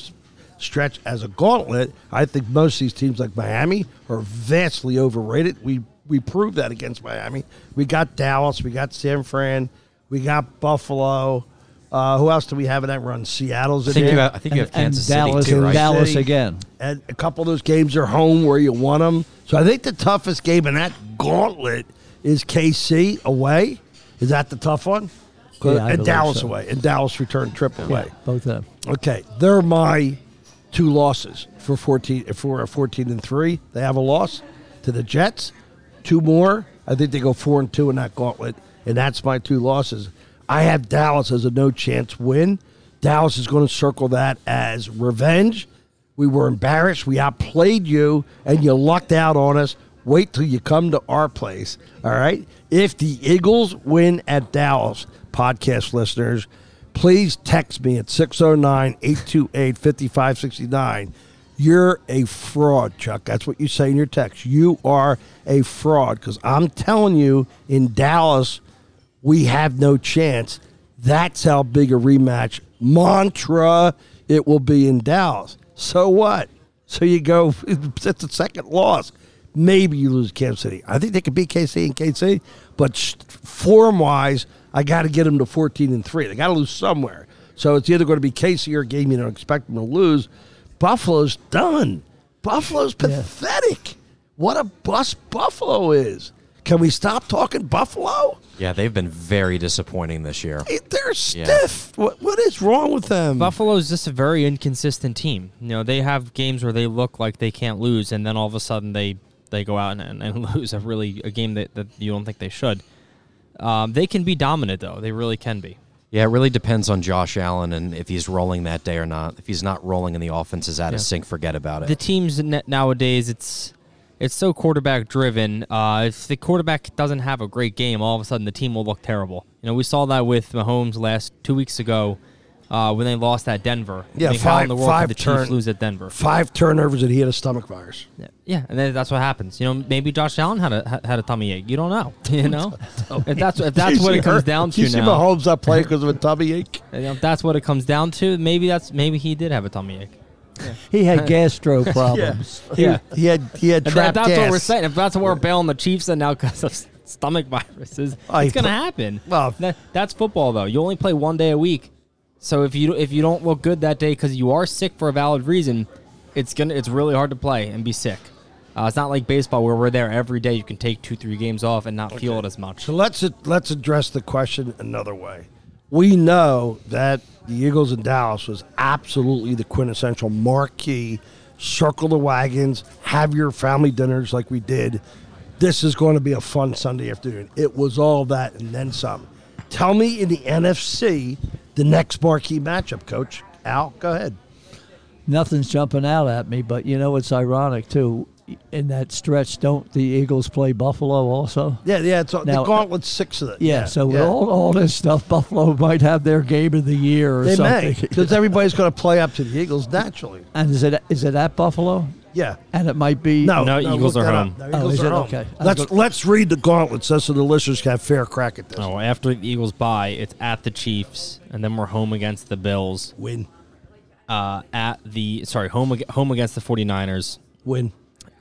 stretch as a gauntlet. I think most of these teams like Miami are vastly overrated. We we proved that against Miami. We got Dallas, we got San Fran, we got Buffalo. Uh, who else do we have in that run? Seattle's in I think there. you have, I think you have And- and Kansas Dallas City too, right? Dallas again. and a couple of those games are home where you want them. So I think the toughest game in that gauntlet is KC away. Is that the tough one? Yeah, and Dallas so. away. And Dallas return trip away. Both of them. Okay, they're my two losses for fourteen for fourteen and three. They have a loss to the Jets. Two more. I think they go four and two in that gauntlet, and that's my two losses. I have Dallas as a no chance win. Dallas is going to circle that as revenge. We were embarrassed. We outplayed you, and you lucked out on us. Wait till you come to our place. All right. If the Eagles win at Dallas, podcast listeners, please text me at 609 828 5569. You're a fraud, Chuck. That's what you say in your text. You are a fraud because I'm telling you, in Dallas, we have no chance. That's how big a rematch mantra it will be in Dallas. So what? So you go, it's the second loss. Maybe you lose Kansas City. I think they could beat KC and KC, but form wise, I got to get them to 14 and 3. They got to lose somewhere. So it's either going to be KC or a game you don't expect them to lose. Buffalo's done. Buffalo's pathetic. What a bust Buffalo is. Can we stop talking Buffalo? Yeah, they've been very disappointing this year. Hey, They're stiff. What, what is wrong with them? Buffalo's just a very inconsistent team. You know, they have games where they look like they can't lose, and then all of a sudden they they go out and, and, and lose a really a game that, that you don't think they should. Um, they can be dominant though; they really can be. Yeah, it really depends on Josh Allen and if he's rolling that day or not. If he's not rolling and the offense is out Yeah. of sync, forget about it. The teams nowadays, it's it's so quarterback driven. Uh, if the quarterback doesn't have a great game, all of a sudden the team will look terrible. You know, we saw that with Mahomes last two weeks ago uh, when they lost at Denver. Yeah, I mean, five- the five the turn- Chiefs lose at Denver? Five turnovers and he had a stomach virus. Yeah, Yeah, and then that's what happens. You know, maybe Josh Allen had a had a tummy ache. You don't know. You know, if that's if that's what it comes down to. You see now. Mahomes not playing because of a tummy ache. if that's what it comes down to. Maybe that's maybe he did have a tummy ache. He had gastro problems. Yeah. He had he had If trapped that, that's what we're saying. If that's what we're bailing the Chiefs in now because of stomach viruses, he it's gonna happen. well- that, that's football though. You only play one day a week, so if you if you don't look good that day because you are sick for a valid reason, it's gonna it's really hard to play and be sick. Uh, it's not like baseball where we're there every day. You can take two three games off and not feel it as much. So let's let's address the question another way. We know that the Eagles in Dallas was absolutely the quintessential marquee. Circle the wagons, have your family dinners like we did. This is going to be a fun Sunday afternoon. It was all that and then some. Tell me in the NFC the next marquee matchup, Coach Al. Go ahead. Nothing's jumping out at me, but you know it's ironic too. In that stretch, don't the Eagles play Buffalo also? Yeah, yeah. It's the Now- gauntlet's six of it. Yeah, so with yeah. all, all this stuff, Buffalo might have their game of the year or they something. may because everybody's going to play up to the Eagles naturally. and is it is it at Buffalo? Yeah. And it might be No, No, Eagles are home. up. No, Oh, Eagles is are it? home. Okay. I Let's go- let's read the gauntlet so so the listeners can have fair crack at this. Oh, after the Eagles bye, it's at the Chiefs, and then we're home against the Bills. Win, Uh, at the sorry home home against the 49ers, win,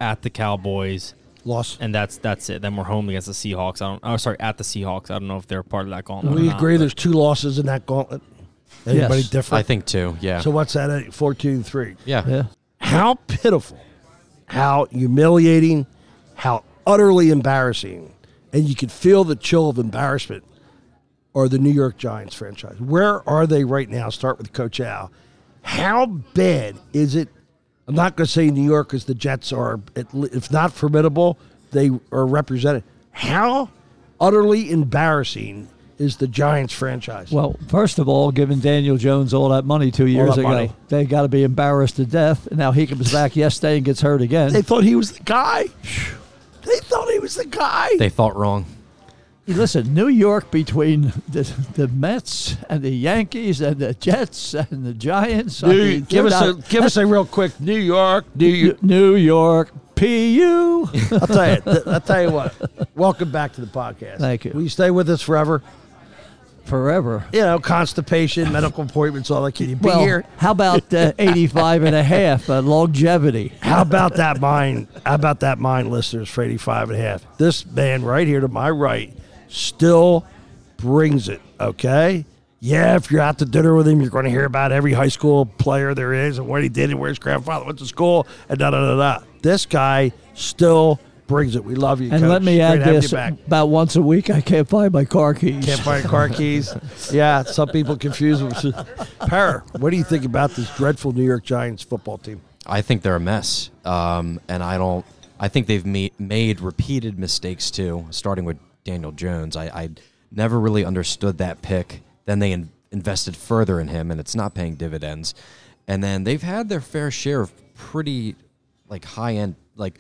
at the Cowboys, loss. and that's that's it. Then we're home against the Seahawks. I don't. Oh, sorry, at the Seahawks. I don't know if they're part of that gauntlet. or we not, agree. but- There's two losses in that gauntlet. Anybody Yes. different? I think two. Yeah. So what's that? At 14 3. yeah. yeah. How pitiful, how humiliating, how utterly embarrassing, and you could feel the chill of embarrassment. Are the New York Giants franchise? Where are they right now? Start with Coach Al. How bad is it? I'm not going to say New York because the Jets are, if not formidable, they are represented. How utterly embarrassing is the Giants franchise? Well, first of all, giving Daniel Jones all that money two years ago, money. they got to be embarrassed to death. And now he comes back yesterday and gets hurt again. they thought he was the guy. They thought he was the guy. They thought wrong. Listen, New York between the, the Mets and the Yankees and the Jets and the Giants. I mean, give us they're a give us a real quick New York, New York. New York, PU. I'll tell you. I'll tell you what. Welcome back to the podcast. Thank you. Will you stay with us forever? Forever. You know, constipation, medical appointments, all that. Can you be Well, here? how about uh, 85 and a half, uh, longevity? How about that mind? How about that mind, listeners, for 85 and a half? This man right here to my right still brings it, okay? Yeah, if you're out to dinner with him, you're going to hear about every high school player there is and what he did and where his grandfather went to school and da da da da. This guy still brings it. We love you, And Coach. let me add having this: about once a week, I can't find my car keys. Can't find car keys. Yeah, some people confuse them. Para, what do you think about this dreadful New York Giants football team? I think they're a mess, um, and I don't. I think they've me- made repeated mistakes too, starting with Daniel Jones. I, I never really understood that pick. Then they in- invested further in him, and it's not paying dividends. And then they've had their fair share of pretty, like high end, like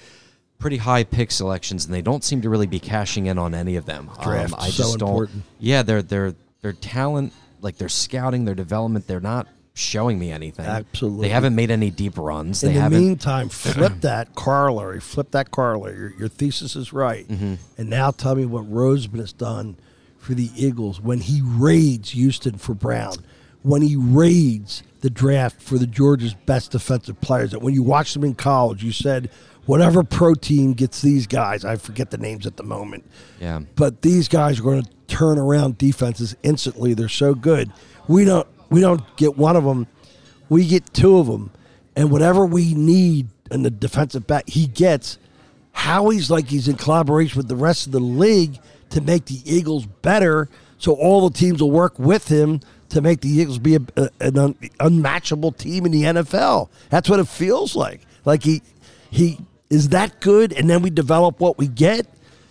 pretty high pick selections, and they don't seem to really be cashing in on any of them. Um, Draft, I so just don't. important. Yeah, their their their talent, like their scouting, their development, they're not showing me anything. Absolutely. They haven't made any deep runs. In they the haven't. meantime, flip that corollary. Flip that corollary. Your, your thesis is right. Mm-hmm. And now tell me what Roseman has done for the Eagles when he raids Houston for Brown, when he raids the draft for the Georgia's best defensive players. That when you watched them in college, you said, whatever pro team gets these guys, I forget the names at the moment. Yeah. But these guys are going to turn around defenses instantly. They're so good. We don't we don't get one of them. We get two of them, and whatever we need in the defensive back, he gets. Howie's like he's in collaboration with the rest of the league to make the Eagles better. So all the teams will work with him to make the Eagles be a, a- an un, unmatchable team in the NFL. That's what it feels like. Like he he is that good, and then we develop what we get.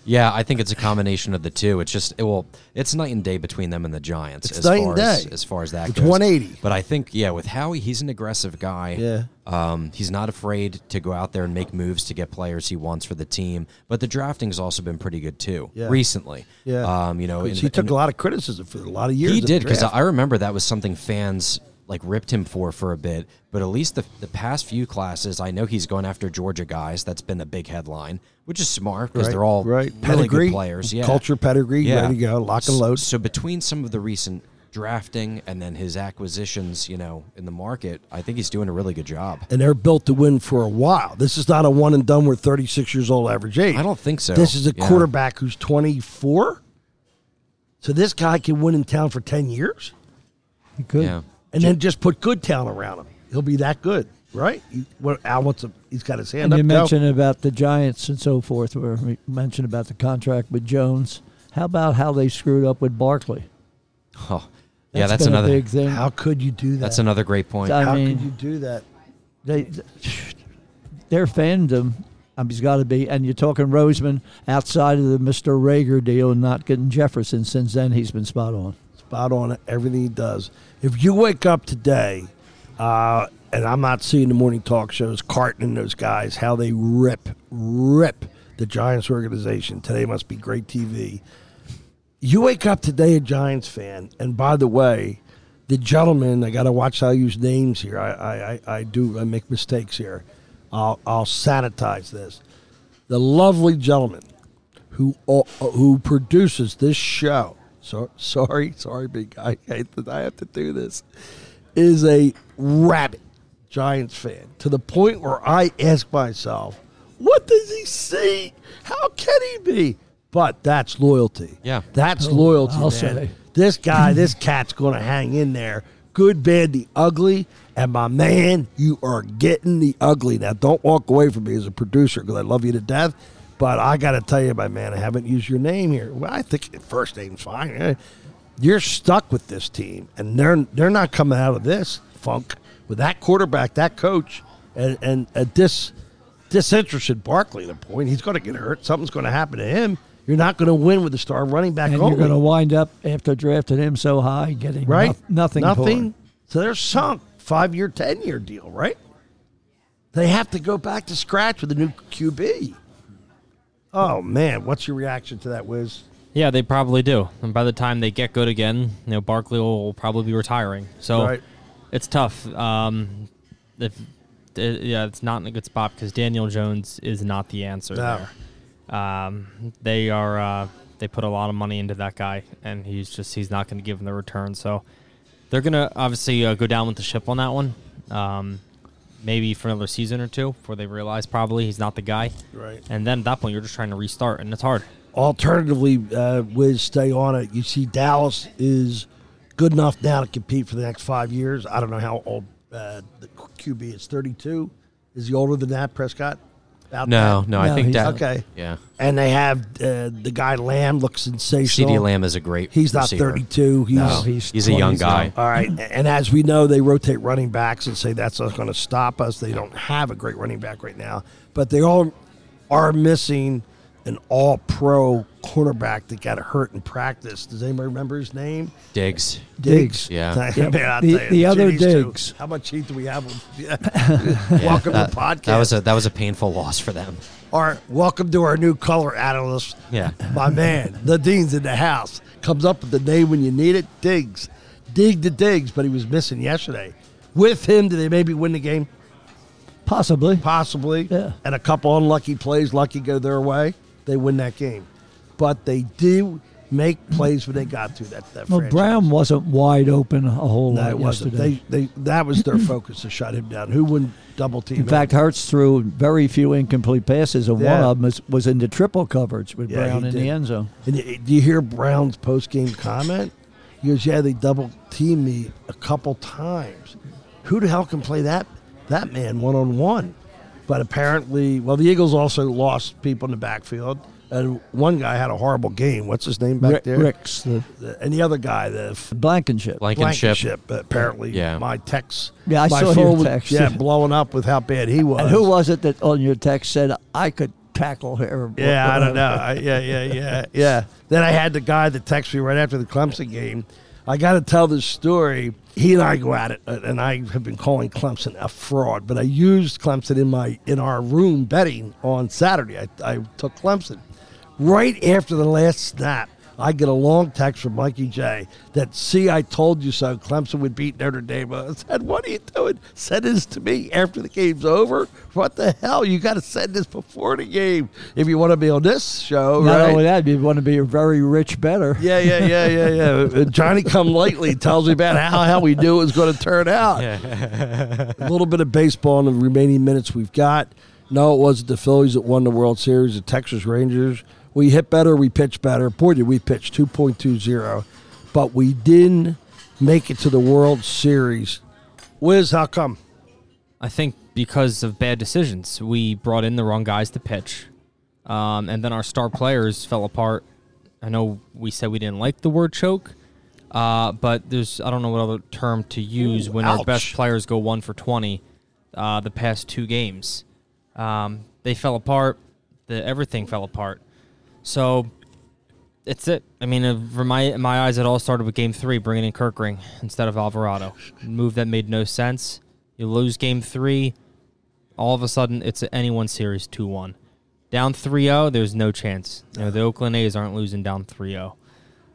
Yeah, I think it's a combination of the two. It's just it will it's night and day between them and the Giants It's as night far and as day. as far as that It's goes. 180. But I think yeah, with Howie, he's an aggressive guy. Yeah. Um, he's not afraid to go out there and make moves to get players he wants for the team. But the drafting has also been pretty good too Yeah. recently. Yeah, Um, you know, in- he took in- a lot of criticism for a lot of years. he did because. I remember that was something fans like ripped him for for a bit. But at least the the past few classes, I know he's going after Georgia guys. That's been a big headline, which is smart because Right, they're all right. really Pedigree, good players. Yeah, culture, pedigree, ready to go, lock and load. So between some of the recent drafting and then his acquisitions, you know, in the market, I think he's doing a really good job. and they're built to win for a while. This is not a one and done. We're 36 years old, average age. I don't think so. This is a Yeah. quarterback who's 24. So this guy can win in town for 10 years, Good. Yeah. and then just put good talent around him. He'll be that good, right? He, what Al wants to. He's got his hand And up. you go. mentioned about the Giants and so forth, where we mentioned about the contract with Jones. How about how they screwed up with Barkley? Oh, yeah, that's been another. a big thing. How could you do that? That's another great point. I How mean, could you do that? they their fandom um, has got to be and you're talking Roseman outside of the Mr. Reagor deal and not getting Jefferson since then he's been spot on spot on everything he does. If you wake up today, uh, and I'm not seeing the morning talk shows, Carton and those guys, how they rip, rip the Giants organization. Today must be great TV. You wake up today a Giants fan, and by the way, the gentleman, I got to watch how I use names here. I, I, I, do, I make mistakes here. I'll, I'll sanitize this. The lovely gentleman who uh, who produces this show. So sorry, sorry, big guy. I I have to do this. Is a rabid Giants fan to the point where I ask myself, "What does he see? How can he be?" But that's loyalty. Yeah. that's loyalty. I'll man. say. This guy, this cat's going to hang in there. Good, bad, the ugly. And my man, you are getting the ugly. Now, don't walk away from me as a producer because I love you to death. But I got to tell you, my man, I haven't used your name here. Well, I think your first name's fine. Eh, You're stuck with this team, and they're they're not coming out of this funk with that quarterback, that coach, and and a dis disinterested Barkley. The point he's going to get hurt. Something's going to happen to him. You're not going to win with the star running back and only you're going to wind up after drafting him so high getting right? noth- nothing Nothing. him. So they're sunk. Five year, ten year deal, right? They have to go back to scratch with a new QB. Oh man, what's your reaction to that, Wiz? Yeah, they probably do. And by the time they get good again, you know, Barkley will probably be retiring. So Right. It's tough. Um, if it, yeah, it's not in a good spot because Daniel Jones is not the answer No. there. Um, they are uh, they put a lot of money into that guy, and he's just he's not going to give them the return. So they're going to obviously uh, go down with the ship on that one. Um, maybe for another season or two before they realize probably he's not the guy. Right. And then at that point, you're just trying to restart, and it's hard. Alternatively, uh, Wiz, stay on it. You see, Dallas is good enough now to compete for the next five years. I don't know how old uh, the QB is. Thirty-two. Is he older than that, Prescott? About No, that? no, I think that. Okay. Yeah. And they have uh, the guy Lamb looks sensational. CeeDee Lamb is a great. He's not receiver. 32. He's No, he's He's a young 20s guy. all right. And as we know, they rotate running backs and say that's not going to stop us. They don't have a great running back right now, but they all are missing an all-pro cornerback that got hurt in practice. Does anybody remember his name? Diggs. Diggs. Yeah. Man, The- you, the other these two, Diggs. How much heat do we have? Yeah. welcome that, to the podcast. That was a that was a painful loss for them. our welcome to our new color analyst. Yeah. my man, the dean's in the house. Comes up with the name when you need it. Diggs, dig the Diggs, but he was missing yesterday. With him, did they maybe win the game? Possibly. Possibly. Yeah. And a couple unlucky plays, lucky go their way, they win that game. But they do make plays when they got to that. that Well, franchise. Brown wasn't wide open a whole No, lot wasn't. yesterday. They, they, that was their focus to shut him down. Who wouldn't double team In him? fact, Hurts threw very few incomplete passes, and one of them was, was into triple coverage with Yeah, Brown in did. the end zone. And y- do you hear Brown's post game comment? He goes, "Yeah, they double teamed me a couple times. Who the hell can play that that man one on one?" But apparently, well, the Eagles also lost people in the backfield, and one guy had a horrible game. What's his name back Rick, there? Ricks, the The- And the other guy, the f- Blankenship. Blankenship. Blankenship. Apparently, Yeah. my text. Yeah, I my saw your phone was- text. Yeah, blowing up with how bad he was. and who was it that on your text said I could tackle her? Yeah, I don't know. I, yeah, yeah, yeah, yeah. Then I had the guy that texted me right after the Clemson game. I got to tell this story. He and I go at it, uh, and I have been calling Clemson a fraud. But I used Clemson in my in our room betting on Saturday. I, I took Clemson right after the last snap. I get a long text from Mikey J that, see, I told you so. Clemson would beat Notre Dame. I said, what are you doing? Send this to me after the game's over? What the hell? You got to send this before the game if you want to be on this show, Not right? only that, you want to be a very rich better. yeah, yeah, yeah, yeah, yeah. Uh, Johnny Come Lately tells me about how, how we knew it was going to turn out. a little bit of baseball in the remaining minutes we've got. No, it wasn't the Phillies that won the World Series. The Texas Rangers. We hit better. We pitched better. Boy, did we pitch 2.20. But we didn't make it to the World Series. Wiz, how come? I think because of bad decisions, we brought in the wrong guys to pitch, um, and then our star players fell apart. I know we said we didn't like the word choke, uh, but there's I don't know what other term to use when our best players go one for twenty uh, the past two games. Um, they fell apart. The everything fell apart. So it's it. I mean, uh, for my in my eyes, it all started with Game Three, bringing in Kerkering instead of Alvarado. Move that made no sense. You lose Game Three, all of a sudden it's a anyone series two one. Down 3-0, there's no chance. You know, the Oakland A's aren't losing down 3-0 uh,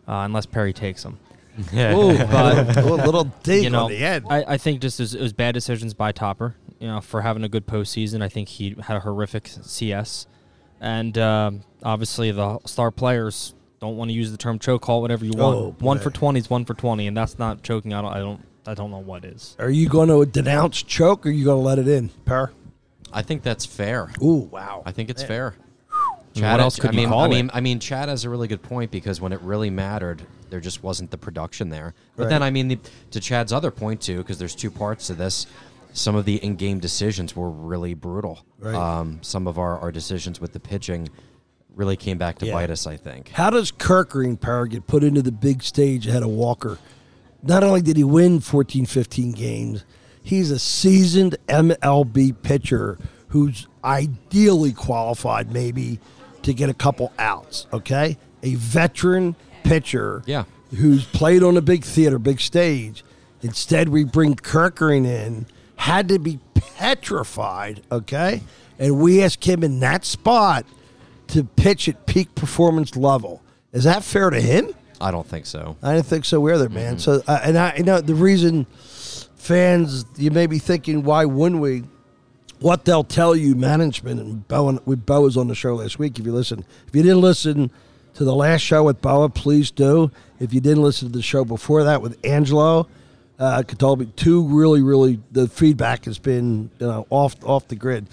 unless Perry takes them. Ooh, But- a little dig you know, on the end. I, I think just was, it was bad decisions by Topper. You know, for having a good postseason, I think he had a horrific CS, and um, obviously the star players don't want to use the term choke. Call whatever you want. Oh, one for twenty is one for twenty, and that's not choking. I don't. I don't. I don't know what is. Are you going to denounce choke or are you going to let it in, Per? I think that's fair. Ooh, wow. I think it's Man. fair. mean, what else could I you mean, call I it? mean, I mean, Chad has a really good point because when it really mattered, there just wasn't the production there. But Right. then, I mean, the, to Chad's other point too, because there's two parts to this. Some of the in-game decisions were really brutal. Right. Um, some of our, our decisions with the pitching really came back to Yeah. bite us. I think. How does Kerkering Power get put into the big stage ahead of Walker? Not only did he win 14, 15 games, he's a seasoned MLB pitcher who's ideally qualified maybe to get a couple outs, okay? A veteran pitcher Yeah. who's played on a big theater, big stage. Instead, we bring Kerkering in, had to be petrified, okay? And we ask him in that spot to pitch at peak performance level. Is that fair to him? I don't think so. I didn't think so either, man. So, uh, and I, you know, the reason fans, you may be thinking, why wouldn't we? What they'll tell you, management and Bo, with Bo was on the show last week. If you listen, if you didn't listen to the last show with Boa, please do. If you didn't listen to the show before that with Angelo, uh, Catalbi, two really, really, the feedback has been you know off off the grid.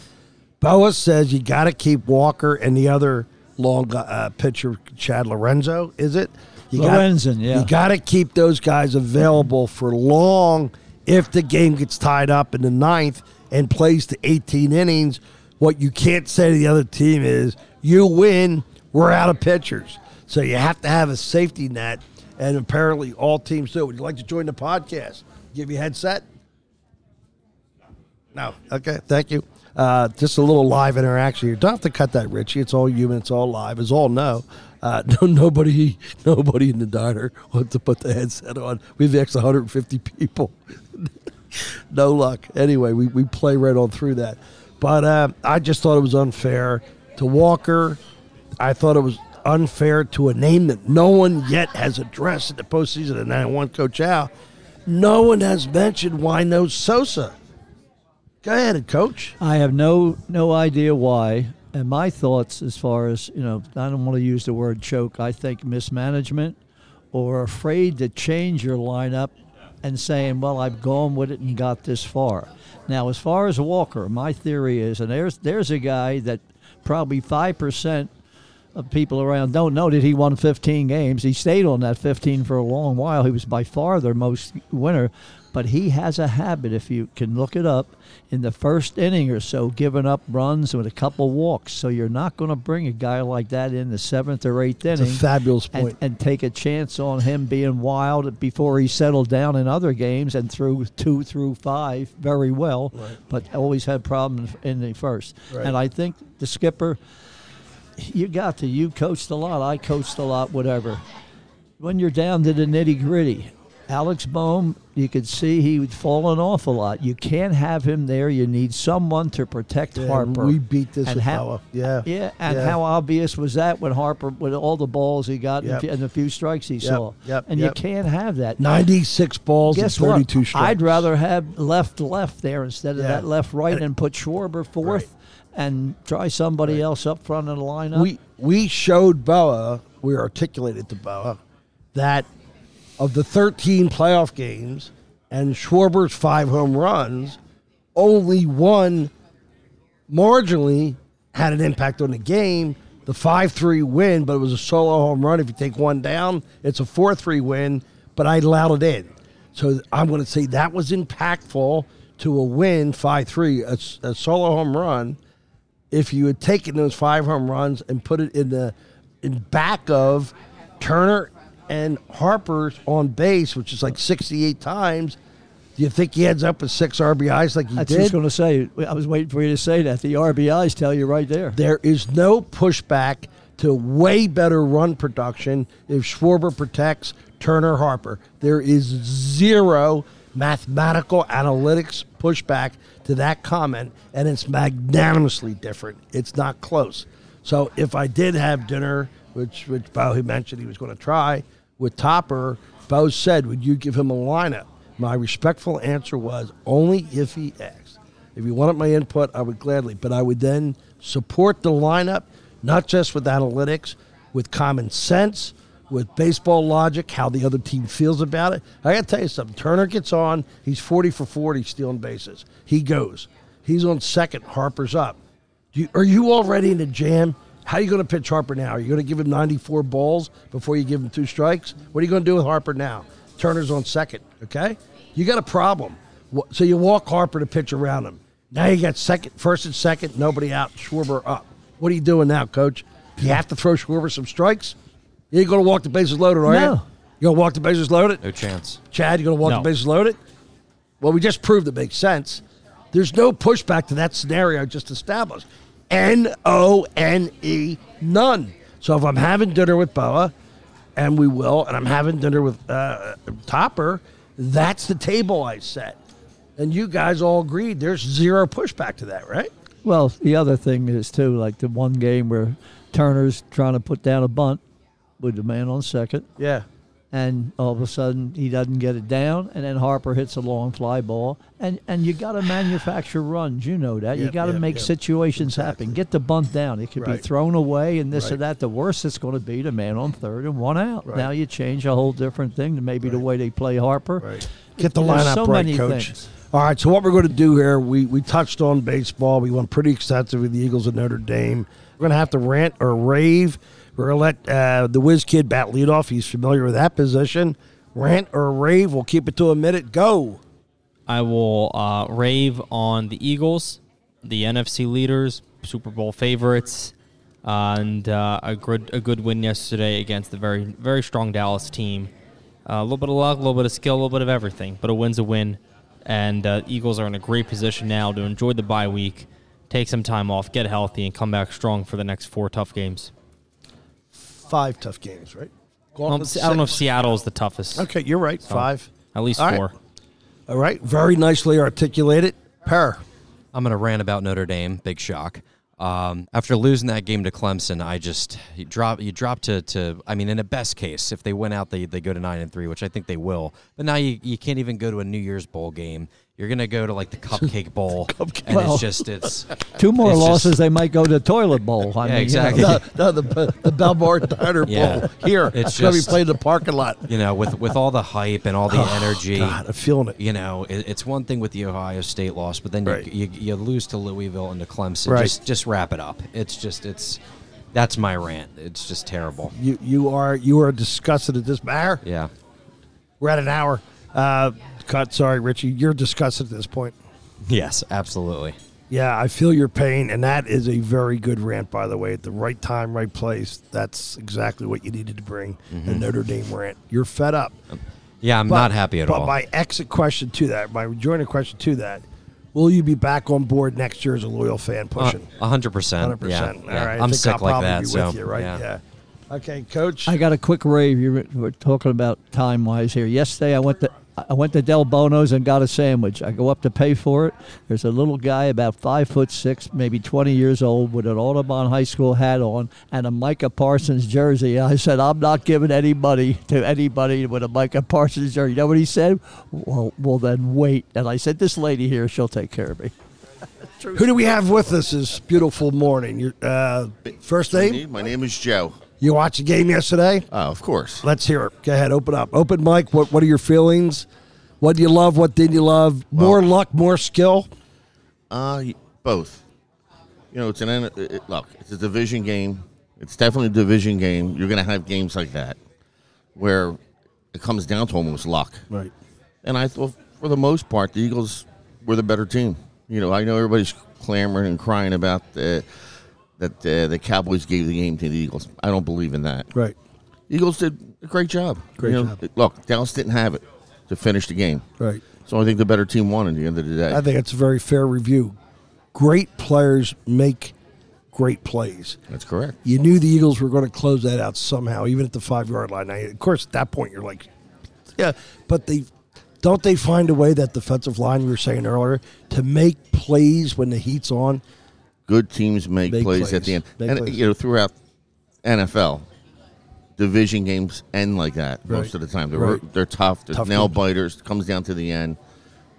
Boa says you got to keep Walker and the other long uh, pitcher, Chad Lorenzo. Is it? You got- Lorenzen, yeah. You got to keep those guys available for long if the game gets tied up in the ninth and plays to 18 innings. What you can't say to the other team is, you win, we're out of pitchers. So you have to have a safety net, and apparently all teams do. Would you like to join the podcast? Give you a headset? No. Okay. Thank you. Uh, just a little live interaction here. Don't have to cut that, Richie. It's all human. It's all live. It's all no. Uh, no, nobody, nobody in the diner wants to put the headset on. We've asked 150 people. no luck. Anyway, we, we play right on through that. But uh, I just thought it was unfair to Walker. I thought it was unfair to a name that no one yet has addressed in the postseason. And I want Coach Al. No one has mentioned why no Sosa. Go ahead, Coach. I have no no idea why. And my thoughts, as far as you know, I don't want to use the word choke. I think mismanagement, or afraid to change your lineup, and saying, "Well, I've gone with it and got this far." Now, as far as Walker, my theory is, and there's there's a guy that probably five percent of people around don't know that he won 15 games. He stayed on that 15 for a long while. He was by far their most winner. But he has a habit, if you can look it up, in the first inning or so, giving up runs with a couple walks. So you're not going to bring a guy like that in the seventh or eighth a inning fabulous and, point. and take a chance on him being wild before he settled down in other games and threw two through five very well, but always had problems in the first. Right. And I think the skipper, you got to. You coached a lot. I coached a lot. Whatever. When you're down to the nitty gritty, Alec Bohm, you could see he was falling off a lot. You can't have him there. You need someone to protect Yeah, Harper. we beat this and with how, Boa. Yeah. yeah, and Yeah. how obvious was that when Harper, with all the balls he got Yep. and, the few strikes he Yep, saw, yep, and yep. you can't have that. 96 balls Guess and 32 what? strikes. I'd rather have left left there instead of Yeah. that left right And- and, put Schwarber fourth and try somebody else up front in the lineup. we we showed Boa, we articulated to Boa that of the 13 playoff games and Schwarber's five home runs, only one marginally had an impact on the game. The 5 3 win, but it was a solo home run. If you take one down, it's a 4 3 win, but I allowed it in. So I'm going to say that was impactful to a win 5 3, A solo home run if you had taken those five home runs and put it in the in back of Turner and Harper's on base, which is like 68 times, do you think he ends up with six RBIs like he That's what I was going to say. I was waiting for you to say that. The RBIs tell you right there. There is no pushback to way better run production if Schwarber protects Turner Harper. There is zero mathematical analytics pushback to that comment, and it's magnanimously different. It's not close. So if I did have dinner, which which Bo he mentioned he was going to try with Topper, Bo said, "Would you give him a lineup?" My respectful answer was only if he asked. If you wanted my input, I would gladly, but I would then support the lineup, not just with analytics, with common sense, with baseball logic, how the other team feels about it. I got to tell you something. Turner gets on, he's 40 for 40 stealing bases. He goes. He's on second, Harper's up. You, are you already in the jam? How are you going to pitch Harper now? Are you going to give him 94 balls before you give him two strikes? What are you going to do with Harper now? Turner's on second, okay? You got a problem. So you walk Harper to pitch around him. Now you got second, first and second, nobody out, Schwarber up. What are you doing now, coach? You have to throw Schwarber some strikes? You ain't going to walk the bases loaded, are you? No. You going to walk the bases loaded? No chance. Chad, you going to walk No. the bases loaded? Well, we just proved it makes sense. There's no pushback to that scenario I just established. N O N E, none. So if I'm having dinner with Boa, and we will, and I'm having dinner with uh, Topper, that's the table I set. And you guys all agreed there's zero pushback to that, right? Well, the other thing is too, like the one game where Turner's trying to put down a bunt, with the man on second, Yeah. And all of a sudden he doesn't get it down, and then Harper hits a long fly ball, and and you got to manufacture runs. You know that you Yep, got to yep, make yep. situations happen. Get the bunt down. It could be thrown away, and this Right. or that. The worst it's going to be the man on third and one out. Right. Now you change a whole different thing to maybe the way they play Harper. Right. Get the There's lineup so right, many coach. things. All right, so what we're going to do here, we, we touched on baseball. We went pretty extensively with the Eagles of Notre Dame. We're going to have to rant or rave. We're going to let uh, the whiz kid bat lead off. He's familiar with that position. Rant or rave. We'll keep it to a minute. Go. I will uh, rave on the Eagles, the NFC leaders, Super Bowl favorites, and uh, a good a good win yesterday against the very very strong Dallas team. Uh, a little bit of luck, a little bit of skill, a little bit of everything, but a win's a win. And uh, Eagles are in a great position now to enjoy the bye week, take some time off, get healthy, and come back strong for the next four tough games. Five tough games, right? Well, I don't know if. Seattle is the toughest. Okay, you're right. Five. At least All right. four. All right. Very nicely articulated. Per. I'm going to rant about Notre Dame. Big shock. Um, after losing that game to Clemson, I just you drop you drop to, to I mean, in a best case, if they win out, they, they go to nine and three, which I think they will. But now you, you can't even go to a New Year's bowl game. You're gonna go to like the Cupcake Bowl, and Well- it's just it's Two more It's just- losses, they might go to the toilet bowl. I Yeah, mean, you exactly. know. No, no, the, the Bellmawr Diner Yeah. Bowl. Here. It's to be played in the parking lot. you know with with all the hype and all the energy. Oh, God, I'm feeling it. You know, it, it's one thing with the Ohio State loss, but then Right. you, you you lose to Louisville and to Clemson. Right. Just just wrap it up. It's just it's that's my rant. It's just terrible. You you are you are disgusted at this matter. Yeah. We're at an hour. Uh, cut. Sorry, Richie. You're disgusted at this point. Yes, absolutely. Yeah, I feel your pain, and that is a very good rant, by the way. At the right time, right place. That's exactly what you needed to bring. The mm-hmm. Notre Dame rant. You're fed up. Yeah, I'm But- not happy at but all. But my exit question to that, my rejoining question to that, will you be back on board next year as a loyal fan uh, pushing? A hundred percent. Hundred percent. Yeah, All right. I I'm sick I'll like that. Be so with you, right? yeah. Okay, Coach. I got a quick rave. You were, we're talking about time wise here. Yesterday, I went to I went to Del Buono's and got a sandwich. I go up to pay for it. There's a little guy about five foot six, maybe 20 years old, with an Audubon High School hat on and a Micah Parsons jersey. I said, I'm not giving any money to anybody with a Micah Parsons jersey. You know what he said? Well, well then wait. And I said, this lady here, she'll take care of me. Who do we have with us this beautiful morning? Your uh, first name? My name is Joe. You watched the game yesterday? Oh, of course. Let's hear it. Go ahead, open up. Open mic. What What are your feelings? What do you love? What didn't you love? More luck, more skill. Uh, both. You know, it's an it, it- look. It's a division game. It's definitely a division game. You're going to have games like that where it comes down to almost luck. Right. And I thought, for the most part, the Eagles were the better team. You know, I know everybody's clamoring and crying about uh, that uh, the Cowboys gave the game to the Eagles. I don't believe in that. Right. Eagles did a great job. Great You know, job. Look, Dallas didn't have it to finish the game. Right. So I think the better team won at the end of the day. I think it's a very fair review. Great players make great plays. That's correct. You knew the Eagles were going to close that out somehow, even at the five yard line. Now, of course, at that point, you're like, yeah, but they don't they find a way that defensive line we were saying earlier to make plays when the heat's on. Good teams make, Make plays, plays. at the end. Make and plays. you know, throughout NFL, division games end like that most of the time. They're Right. they're tough. They're Tough nail games. biters. Comes down to the end.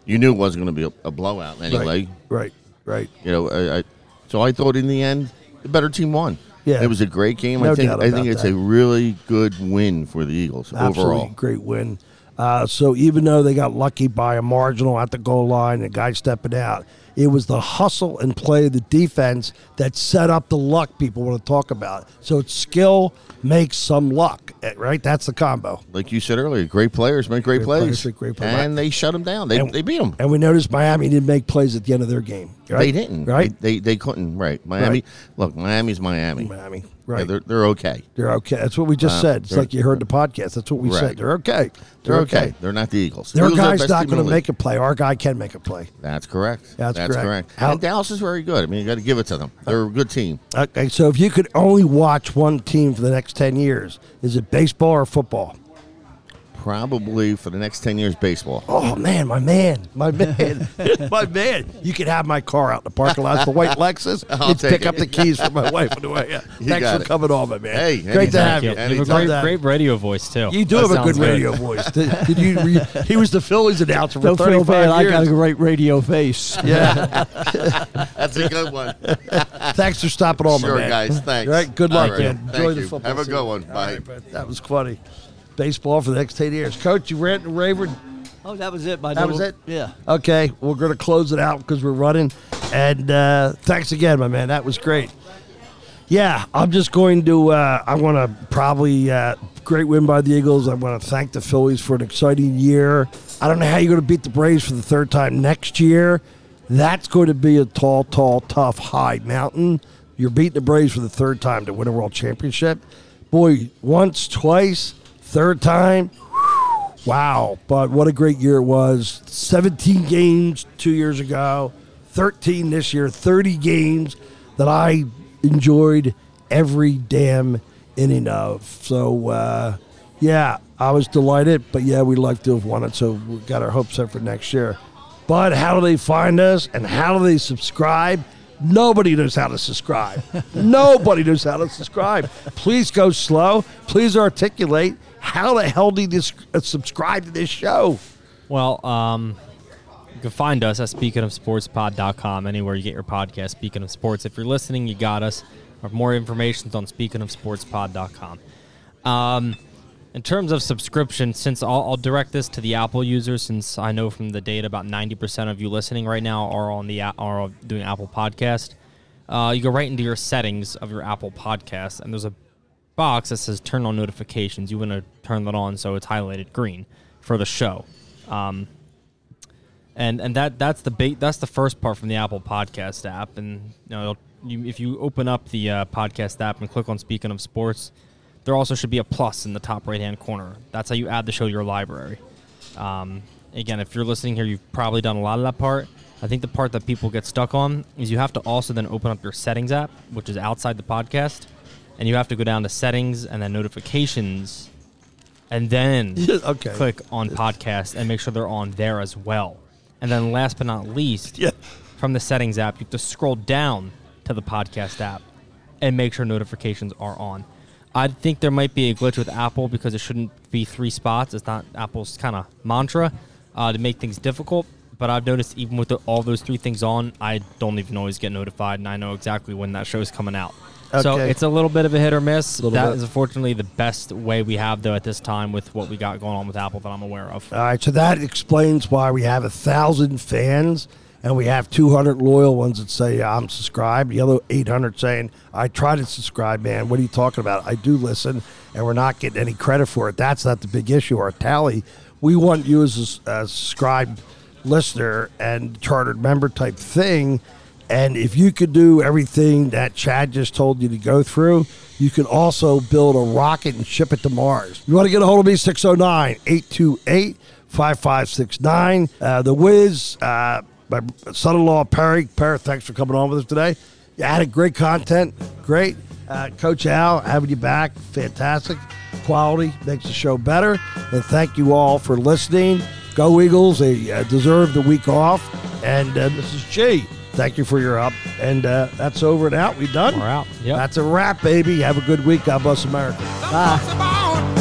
You knew it wasn't going to be a, a blowout anyway. Right. Right. Right. You know, I, I, so I thought in the end the better team won. Yeah. it was a great game. No I think I think it's that. a really good win for the Eagles Absolutely overall. great win. Uh, so even though they got lucky by a marginal at the goal line, a guy stepping out, it was the hustle and play of the defense that set up the luck people want to talk about. So it's skill makes some luck, eh, right? That's the combo. Like you said earlier, great players make great, Great plays, players make great plays. and they shut them down. They, And- they beat them. And we noticed Miami didn't make plays at the end of their game. Right? They didn't. right? They, they they couldn't. Right. Miami. Right. Look, Miami's Miami. Miami, Yeah, right? they're they're okay. they're okay. That's what we just Uh, said. It's like you heard the podcast. That's what we Right. said. They're okay. They're okay. They're not the Eagles. Their Eagles guy's not going to make a play. Our guy can make a play. That's correct. That's correct. correct. How- and Dallas is very good. I mean, you got to give it to them. They're a good team. Okay, so if you could only watch one team for the next ten years, is it baseball or football? Probably for the next ten years baseball. Oh man, my man, my man, my man! You can have my car out in the parking lot. It's the white Lexus. I'll take pick it. up the keys for my wife on the way. Thanks got for it. coming on, my man. Hey, great to have you. You have a great, great radio voice too. You do That have a sounds good radio voice. Did, did you? Re, he was the Phillies announcer for Don't feel 35 bad. I got a great radio face. yeah. That's a good one. Thanks for stopping on, sure, my man. guys. Thanks. All right. Good luck, All right. man. Thank Enjoy you. the football. Have a good one. Bye. that was funny. Baseball for the next 10 years. Coach, you rant and raver. Oh, that was it. My That was it? Yeah. Okay, we're going to close it out because we're running. And uh, thanks again, my man. That was great. Yeah, I'm just going to. Uh, I want to probably uh, great win by the Eagles. I want to thank the Phillies for an exciting year. I don't know how you're going to beat the Braves for the third time next year. That's going to be a tall, tall, tough, high mountain. You're beating the Braves for the third time to win a world championship. Boy, once, twice, third time. Wow, but what a great year it was. 17 games two years ago, 13 this year, 30 games that I enjoyed every damn inning of. So, uh, yeah, I was delighted, but yeah, we'd like to have won it, so we got our hopes up for next year. But how do they find us and how do they subscribe? Nobody knows how to subscribe. Nobody knows how to subscribe. Please go slow. Please articulate. How the hell do you uh, subscribe to this show? Well, um, you can find us at speakingofsportspod.com, anywhere you get your podcast, Speaking of Sports. If you're listening, you got us. For more information is on speakingofsportspod.com. Um, in terms of subscription, since I'll, I'll direct this to the Apple users, since I know from the data about 90% of you listening right now are on the are doing Apple Podcast. Uh, you go right into your settings of your Apple Podcast, and there's a box that says turn on notifications. You want to turn that on so it's highlighted green for the show. Um, and and that that's the big that's the first part from the Apple Podcast app. And you know, you, if you open up the uh, podcast app and click on Speaking of Sports, there also should be a plus in the top right hand corner. That's how you add the show to your library. Um, again, if you're listening here, you've probably done a lot of that part. I think the part that people get stuck on is you have to also then open up your settings app, which is outside the podcast, and you have to go down to settings and then notifications, and then Okay. click on podcast and make sure they're on there as well. And then last but not least, Yeah. from the settings app, you have to scroll down to the podcast app and make sure notifications are on. I think there might be a glitch with Apple because it shouldn't be three spots. It's not Apple's kind of mantra uh, to make things difficult. But I've noticed even with the, all those three things on, I don't even always get notified, and I know exactly when that show is coming out. So Okay. it's a little bit of a hit or miss. That is bit. unfortunately the best way we have though at this time with what we got going on with Apple that I'm aware of. All right, so that explains why we have a thousand fans and we have 200 loyal ones that say I'm subscribed. The other 800 saying I try to subscribe, man. What are you talking about? I do listen, and we're not getting any credit for it. That's not the big issue. Our tally. We want you as a, a subscribed listener and chartered member type thing. And if you could do everything that Chad just told you to go through, you can also build a rocket and ship it to Mars. You want to get a hold of me, 609 828 5569. Uh, The Wiz, uh, my son in law, Perry. Perry, thanks for coming on with us today. You added great content. Great. Uh, Coach Al, having you back. Fantastic. Quality makes the show better. And thank you all for listening. Go Eagles. They uh, deserve the week off. And uh, Mrs. G, thank you for your help. And uh, that's over and out. We done? We're out. Yep. That's a wrap, baby. Have a good week. God bless America. Bye.